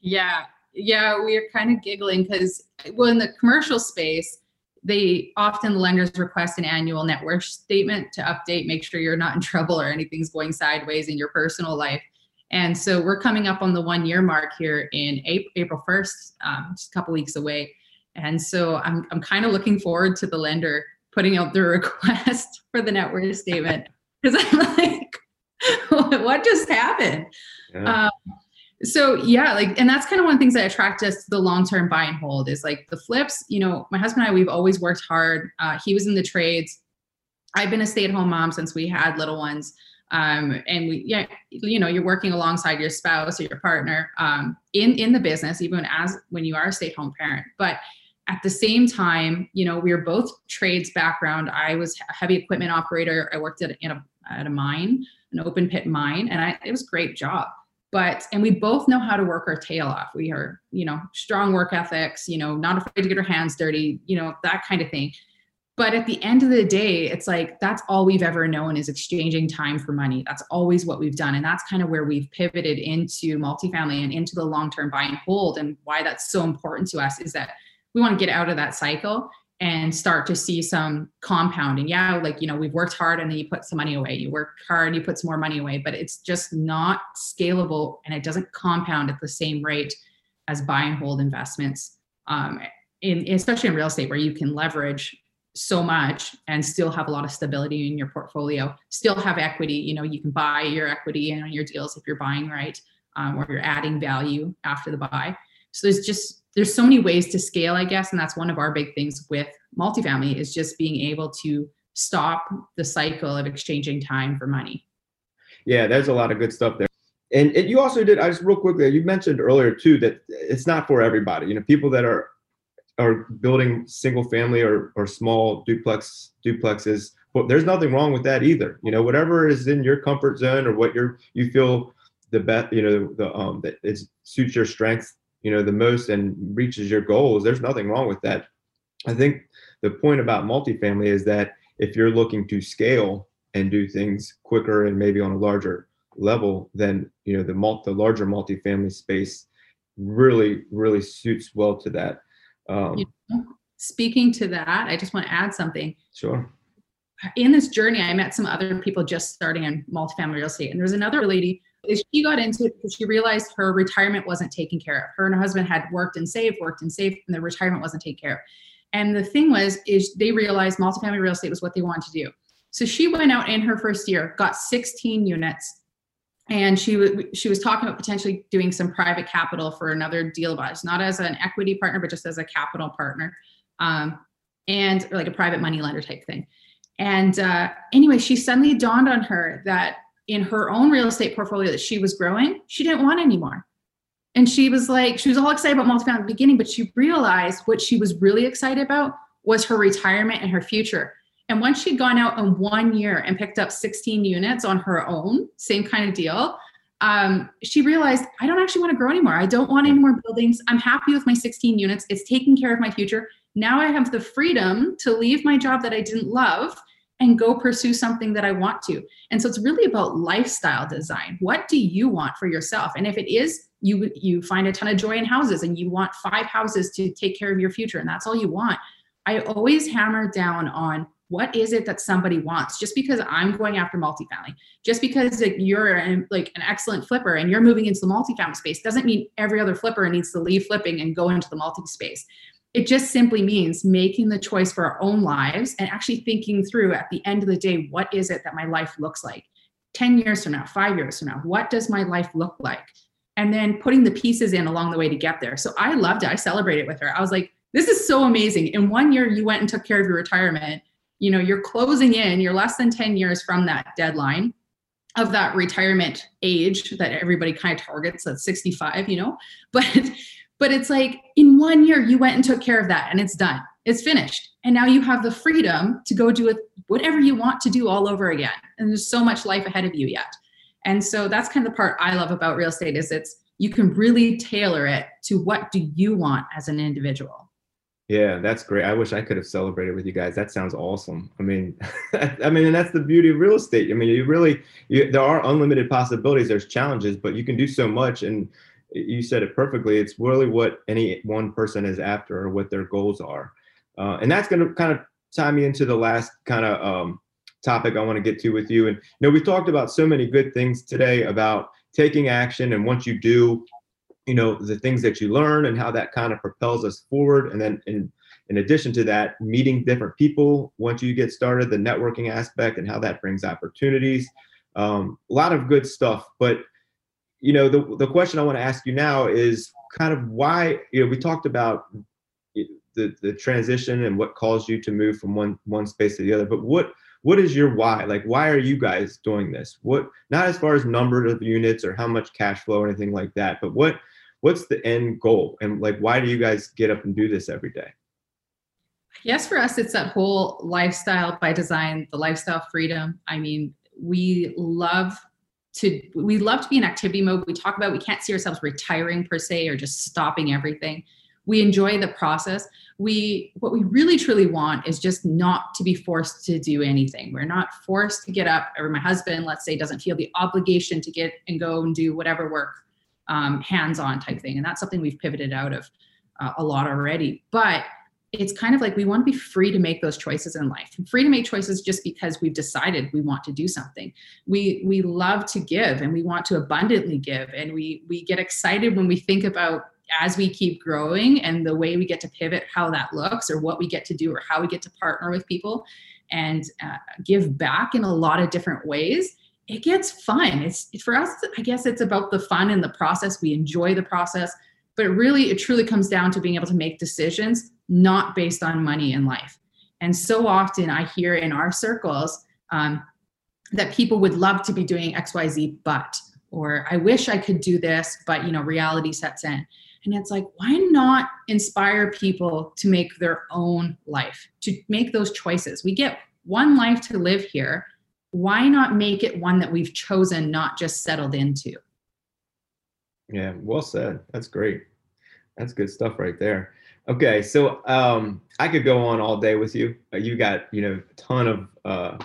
Yeah, yeah, we are kind of giggling because well, in the commercial space, they often lenders request an annual net worth statement to update, make sure you're not in trouble or anything's going sideways in your personal life. And so we're coming up on the one year mark here in April 1st, um, just a couple weeks away. And so I'm, I'm kind of looking forward to the lender putting out the request for the net worth statement because I'm like, what just happened? Yeah. Um, so yeah, like, and that's kind of one of the things that attract us to the long-term buy and hold is like the flips. You know, my husband and I, we've always worked hard. Uh, he was in the trades. I've been a stay-at-home mom since we had little ones. Um, and we, yeah, you know, you're working alongside your spouse or your partner um, in in the business, even as when you are a stay-at-home parent. But at the same time, you know, we were both trades background. I was a heavy equipment operator. I worked at in a at a mine, an open pit mine, and I, it was a great job. But and we both know how to work our tail off. We are, you know, strong work ethics. You know, not afraid to get our hands dirty. You know, that kind of thing. But at the end of the day, it's like that's all we've ever known is exchanging time for money. That's always what we've done. And that's kind of where we've pivoted into multifamily and into the long term buy and hold. And why that's so important to us is that we want to get out of that cycle and start to see some compounding. Yeah, like, you know, we've worked hard and then you put some money away. You work hard, you put some more money away, but it's just not scalable and it doesn't compound at the same rate as buy and hold investments. Um, in, especially in real estate where you can leverage so much and still have a lot of stability in your portfolio, still have equity. You know, you can buy your equity in your deals if you're buying right, um, or you're adding value after the buy. So there's just there's so many ways to scale, I guess, and that's one of our big things with multifamily is just being able to stop the cycle of exchanging time for money. Yeah, there's a lot of good stuff there. And, you also did, I just real quickly, you mentioned earlier too that it's not for everybody. You know, people that are are building single family or, or small duplex duplexes, but there's nothing wrong with that either. You know, whatever is in your comfort zone or what you're you feel the best, you know, the um that it suits your strengths you know the most and reaches your goals there's nothing wrong with that. I think the point about multifamily is that if you're looking to scale and do things quicker and maybe on a larger level then you know the multi, the larger multifamily space really really suits well to that. Um, speaking to that i just want to add something. Sure. In this journey i met some other people just starting in multifamily real estate and there's another lady she got into it because she realized her retirement wasn't taken care of. Her and her husband had worked and saved, worked and saved, and the retirement wasn't taken care of. And the thing was, is they realized multifamily real estate was what they wanted to do. So she went out in her first year, got 16 units, and she was she was talking about potentially doing some private capital for another deal of us, not as an equity partner, but just as a capital partner. Um, and like a private money lender type thing. And uh, anyway, she suddenly dawned on her that in her own real estate portfolio that she was growing, she didn't want anymore. And she was like, she was all excited about multifamily at the beginning, but she realized what she was really excited about was her retirement and her future. And once she'd gone out in one year and picked up 16 units on her own, same kind of deal, um, she realized I don't actually want to grow anymore. I don't want any more buildings. I'm happy with my 16 units. It's taking care of my future. Now I have the freedom to leave my job that I didn't love and go pursue something that I want to. And so it's really about lifestyle design. What do you want for yourself? And if it is you you find a ton of joy in houses and you want five houses to take care of your future and that's all you want, I always hammer down on what is it that somebody wants just because i'm going after multifamily just because like, you're an, like an excellent flipper and you're moving into the multifamily space doesn't mean every other flipper needs to leave flipping and go into the multi space it just simply means making the choice for our own lives and actually thinking through at the end of the day what is it that my life looks like? 10 years from now 5 years from now what does my life look like? And then putting the pieces in along the way to get there. So i loved it. I celebrated with her. I was like this is so amazing. In one year you went and took care of your retirement. You know you're closing in you're less than 10 years from that deadline of that retirement age that everybody kind of targets at 65 you know? But but it's like in one year you went and took care of that and it's done it's finished and now you have the freedom to go do whatever you want to do all over again and there's so much life ahead of you yet and so that's kind of the part i love about real estate is it's you can really tailor it to what do you want as an individual yeah, that's great. I wish I could have celebrated with you guys. That sounds awesome. I mean, I mean, and that's the beauty of real estate. I mean, you really, you, there are unlimited possibilities. There's challenges, but you can do so much. And you said it perfectly. It's really what any one person is after or what their goals are. Uh, and that's going to kind of tie me into the last kind of um, topic I want to get to with you. And, you know, we've talked about so many good things today about taking action. And once you do, you know the things that you learn and how that kind of propels us forward and then in in addition to that meeting different people once you get started the networking aspect and how that brings opportunities um, a lot of good stuff but you know the, the question i want to ask you now is kind of why you know we talked about the, the transition and what caused you to move from one one space to the other but what what is your why? Like why are you guys doing this? What not as far as number of units or how much cash flow or anything like that but what what's the end goal? And like why do you guys get up and do this every day? Yes for us it's that whole lifestyle by design the lifestyle freedom. I mean we love to we love to be in activity mode. We talk about we can't see ourselves retiring per se or just stopping everything. We enjoy the process. We what we really truly want is just not to be forced to do anything. We're not forced to get up or my husband let's say doesn't feel the obligation to get and go and do whatever work um, hands-on type thing. And that's something we've pivoted out of uh, a lot already. But it's kind of like we want to be free to make those choices in life free to make choices just because we've decided we want to do something we we love to give and we want to abundantly give and we we get excited when we think about as we keep growing and the way we get to pivot how that looks or what we get to do or how we get to partner with people and uh, give back in a lot of different ways it gets fun. It's for us, I guess it's about the fun and the process. We enjoy the process, but really, it truly comes down to being able to make decisions not based on money in life. And so often I hear in our circles um, that people would love to be doing XYZ, but, or I wish I could do this, but, you know, reality sets in. And it's like, why not inspire people to make their own life, to make those choices? We get one life to live here why not make it one that we've chosen, not just settled into? Yeah, well said. That's great. That's good stuff right there. Okay, so um, I could go on all day with you. Uh, you got you know a ton of uh,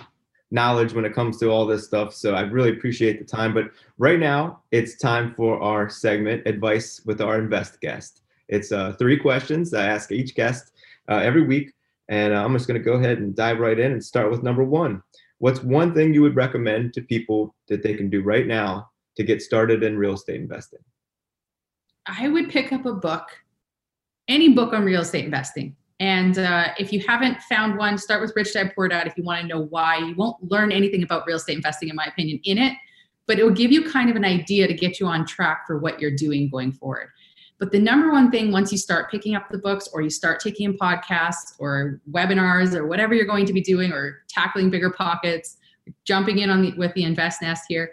knowledge when it comes to all this stuff. So I really appreciate the time. But right now, it's time for our segment, Advice with Our Invest Guest. It's uh, three questions I ask each guest uh, every week. And uh, I'm just going to go ahead and dive right in and start with number one what's one thing you would recommend to people that they can do right now to get started in real estate investing? I would pick up a book, any book on real estate investing. And uh, if you haven't found one, start with Rich Dad Poor Dad if you want to know why. You won't learn anything about real estate investing, in my opinion, in it, but it will give you kind of an idea to get you on track for what you're doing going forward. But the number one thing once you start picking up the books or you start taking in podcasts or webinars or whatever you're going to be doing or tackling BiggerPockets, jumping in on the with the invest nest here,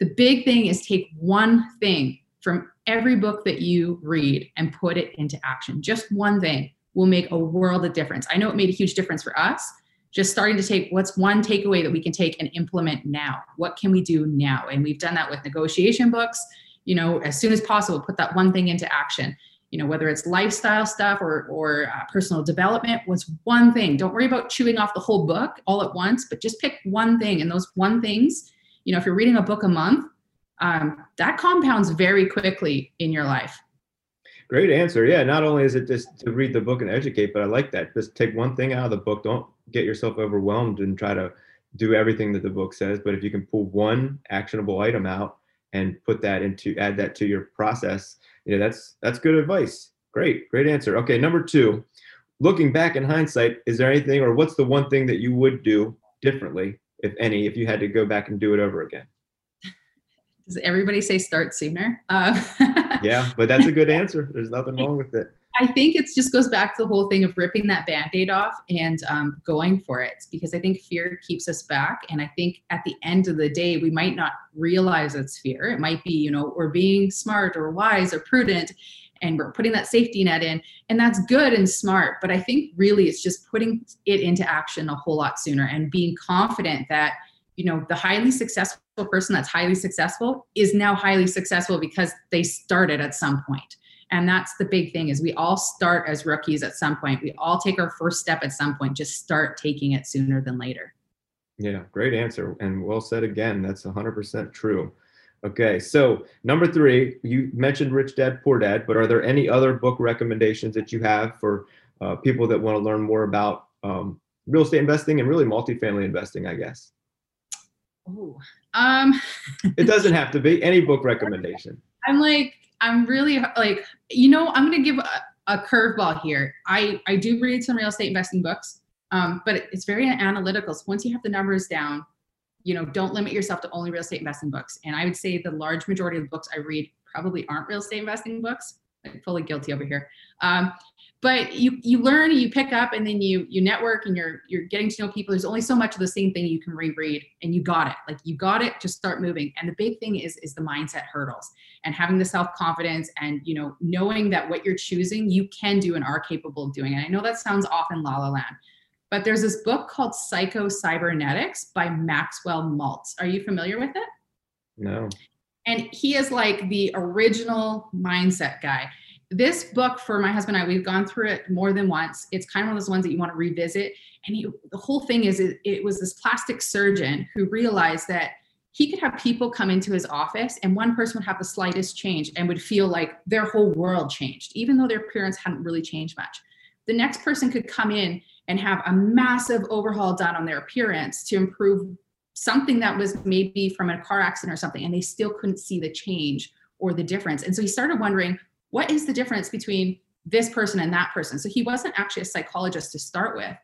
the big thing is take one thing from every book that you read and put it into action. Just one thing will make a world of difference. I know it made a huge difference for us. Just starting to take what's one takeaway that we can take and implement now. What can we do now? And we've done that with negotiation books you know as soon as possible put that one thing into action you know whether it's lifestyle stuff or or uh, personal development was one thing don't worry about chewing off the whole book all at once but just pick one thing and those one things you know if you're reading a book a month um, that compounds very quickly in your life. Great answer. Yeah not only is it just to read the book and educate but i like that. Just take one thing out of the book. Don't get yourself overwhelmed and try to do everything that the book says but if you can pull one actionable item out and put that into add that to your process you know that's that's good advice. Great great answer. Okay number two looking back in hindsight is there anything or what's the one thing that you would do differently if any if you had to go back and do it over again does everybody say start sooner uh, yeah but that's a good answer there's nothing wrong with it I think it just goes back to the whole thing of ripping that band-aid off and um, going for it because I think fear keeps us back. And I think at the end of the day, we might not realize it's fear. It might be, you know, we're being smart or wise or prudent and we're putting that safety net in. And that's good and smart. But I think really it's just putting it into action a whole lot sooner and being confident that, you know, the highly successful person that's highly successful is now highly successful because they started at some point. And that's the big thing is we all start as rookies at some point. We all take our first step at some point. Just start taking it sooner than later. Yeah great answer and well said again. That's 100% true. Okay so number three you mentioned rich dad poor dad but are there any other book recommendations that you have for uh, people that want to learn more about um, real estate investing and really multifamily investing i guess oh um it doesn't have to be any book recommendation i'm like I'm really like, you know, I'm going to give a, a curveball here. I, I do read some real estate investing books, um, but it's very analytical. So once you have the numbers down, you know, don't limit yourself to only real estate investing books. And I would say the large majority of the books I read probably aren't real estate investing books. I'm fully guilty over here. Um, but you you learn you pick up and then you you network and you're you're getting to know people. There's only so much of the same thing you can reread and you got it. Like you got it just start moving. And the big thing is is the mindset hurdles and having the self confidence and you know knowing that what you're choosing you can do and are capable of doing. And i know that sounds often la la land but there's this book called psycho cybernetics by maxwell maltz. Are you familiar with it? No. And he is like the original mindset guy this book for my husband and I, we've gone through it more than once. It's kind of one of those ones that you want to revisit. And he, the whole thing is, it, it was this plastic surgeon who realized that he could have people come into his office and one person would have the slightest change and would feel like their whole world changed, even though their appearance hadn't really changed much. The next person could come in and have a massive overhaul done on their appearance to improve something that was maybe from a car accident or something, and they still couldn't see the change or the difference. And so he started wondering, what is the difference between this person and that person? So he wasn't actually a psychologist to start with.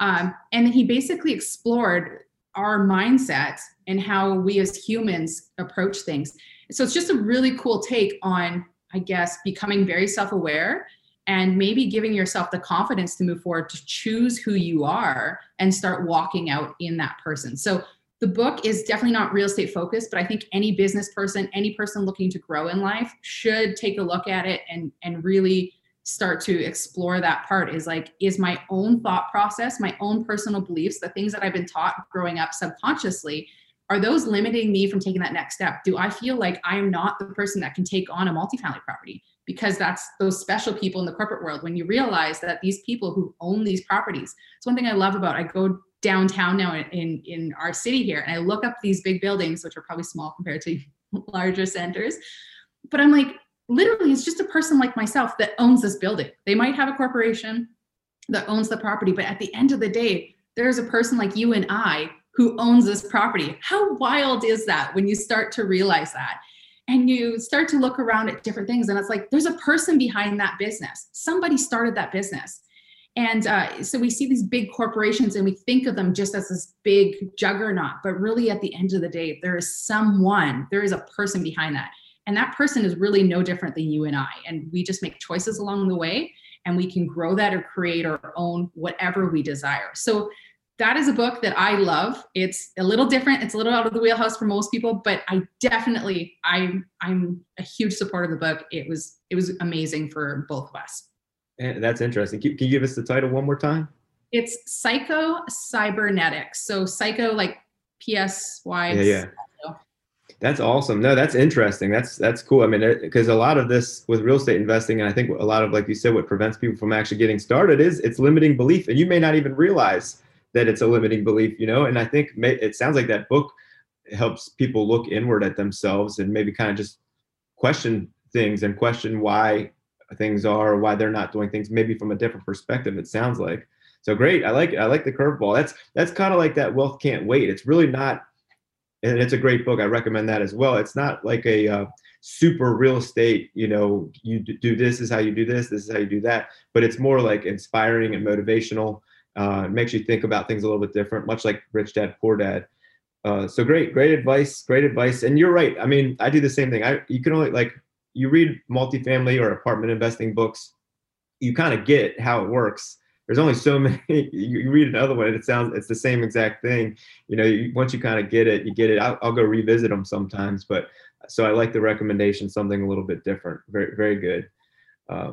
Um, and then he basically explored our mindset and how we as humans approach things. So it's just a really cool take on, I guess, becoming very self aware and maybe giving yourself the confidence to move forward to choose who you are and start walking out in that person. So the book is definitely not real estate focused, but I think any business person, any person looking to grow in life should take a look at it and and really start to explore that part is like is my own thought process, my own personal beliefs, the things that I've been taught growing up subconsciously, are those limiting me from taking that next step? Do I feel like I am not the person that can take on a multifamily property? Because that's those special people in the corporate world. When you realize that these people who own these properties, it's one thing I love about I go downtown now in in our city here. And i look up these big buildings which are probably small compared to larger centers. But i'm like literally it's just a person like myself that owns this building. They might have a corporation that owns the property but at the end of the day there's a person like you and i who owns this property. How wild is that when you start to realize that? And you start to look around at different things and it's like there's a person behind that business. Somebody started that business and uh, so we see these big corporations and we think of them just as this big juggernaut, but really at the end of the day, there is someone, there is a person behind that. And that person is really no different than you and I. And we just make choices along the way and we can grow that or create our own whatever we desire. So that is a book that I love. It's a little different. It's a little out of the wheelhouse for most people, but I definitely I'm I'm a huge supporter of the book. It was it was amazing for both of us. And that's interesting. Can, can you give us the title one more time? It's Psycho Cybernetics. So psycho like P S Y. Yeah, yeah. That's awesome. No, that's interesting. That's that's cool. I mean, because a lot of this with real estate investing, and I think a lot of like you said, what prevents people from actually getting started is it's limiting belief, and you may not even realize that it's a limiting belief. You know, and I think may, it sounds like that book helps people look inward at themselves and maybe kind of just question things and question why things are, why they're not doing things, maybe from a different perspective. It sounds like so great. I like I like the curveball. That's that's kind of like that wealth can't wait. It's really not and it's a great book. I recommend that as well. It's not like a uh, super real estate, you know, you do this is how you do this, this is how you do that, but it's more like inspiring and motivational. Uh, it makes you think about things a little bit different, much like Rich Dad Poor Dad. Uh, so great, great advice, great advice. And you're right. I mean, I do the same thing. I you can only like you read multifamily or apartment investing books, you kind of get how it works. There's only so many you, read another one it sounds it's the same exact thing. You know you, once you kind of get it you get it. I'll, I'll, go revisit them sometimes but so i like the recommendation something a little bit different. Very very good. Uh,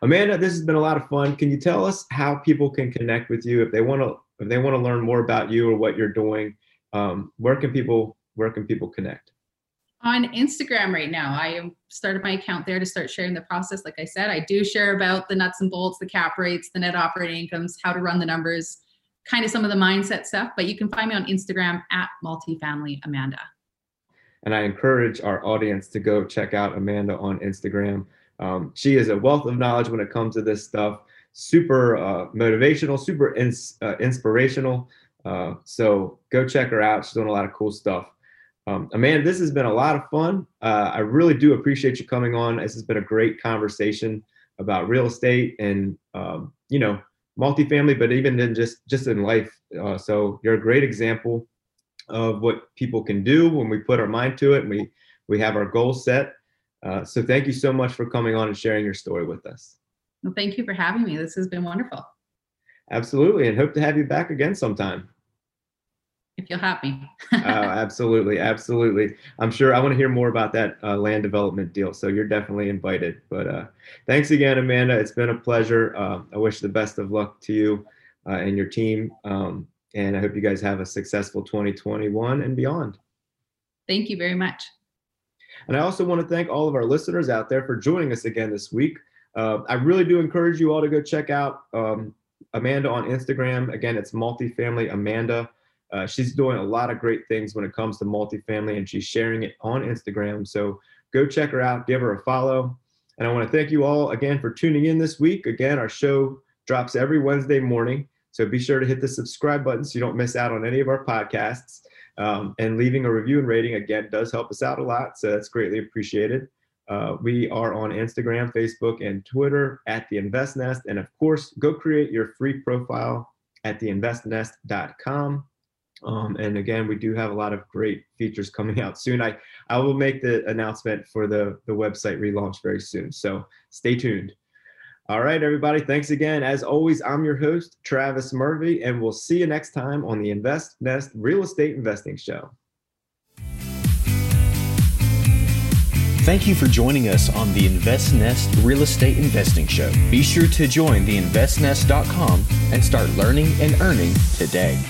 amanda this has been a lot of fun. Can you tell us how people can connect with you if they want to if they want to learn more about you or what you're doing? Um, where can people where can people connect on Instagram right now. I started my account there to start sharing the process. Like I said, I do share about the nuts and bolts, the cap rates, the net operating incomes, how to run the numbers, kind of some of the mindset stuff. But you can find me on Instagram at multifamily Amanda. And I encourage our audience to go check out Amanda on Instagram. Um, she is a wealth of knowledge when it comes to this stuff. Super uh, motivational, super ins- uh, inspirational. Uh, so go check her out. She's doing a lot of cool stuff. Um, Amanda, this has been a lot of fun. Uh, I really do appreciate you coming on. This has been a great conversation about real estate and um, you know multifamily, but even in just just in life. Uh, so you're a great example of what people can do when we put our mind to it and we we have our goals set. Uh, so thank you so much for coming on and sharing your story with us. Well, thank you for having me. This has been wonderful. Absolutely, and hope to have you back again sometime if you'll have me. oh, absolutely, absolutely. I'm sure I want to hear more about that uh, land development deal. So you're definitely invited. But uh, thanks again, Amanda. It's been a pleasure. Uh, I wish the best of luck to you uh, and your team. Um, and I hope you guys have a successful 2021 and beyond. Thank you very much. And I also want to thank all of our listeners out there for joining us again this week. Uh, I really do encourage you all to go check out um, Amanda on Instagram. Again, it's multifamily Amanda. Uh, she's doing a lot of great things when it comes to multifamily and she's sharing it on Instagram. So go check her out, give her a follow. And I want to thank you all again for tuning in this week. Again, our show drops every Wednesday morning. So be sure to hit the subscribe button so you don't miss out on any of our podcasts. Um, and leaving a review and rating again does help us out a lot. So that's greatly appreciated. Uh, we are on Instagram, Facebook, and Twitter at the Invest Nest. And of course, go create your free profile at theinvestnest.com. Um, and again, we do have a lot of great features coming out soon. I, I will make the announcement for the, the website relaunch very soon. So stay tuned. All right, everybody. Thanks again. As always, I'm your host, Travis Murphy, and we'll see you next time on the Invest Nest Real Estate Investing Show. Thank you for joining us on the InvestNest Real Estate Investing Show. Be sure to join the investnest.com and start learning and earning today.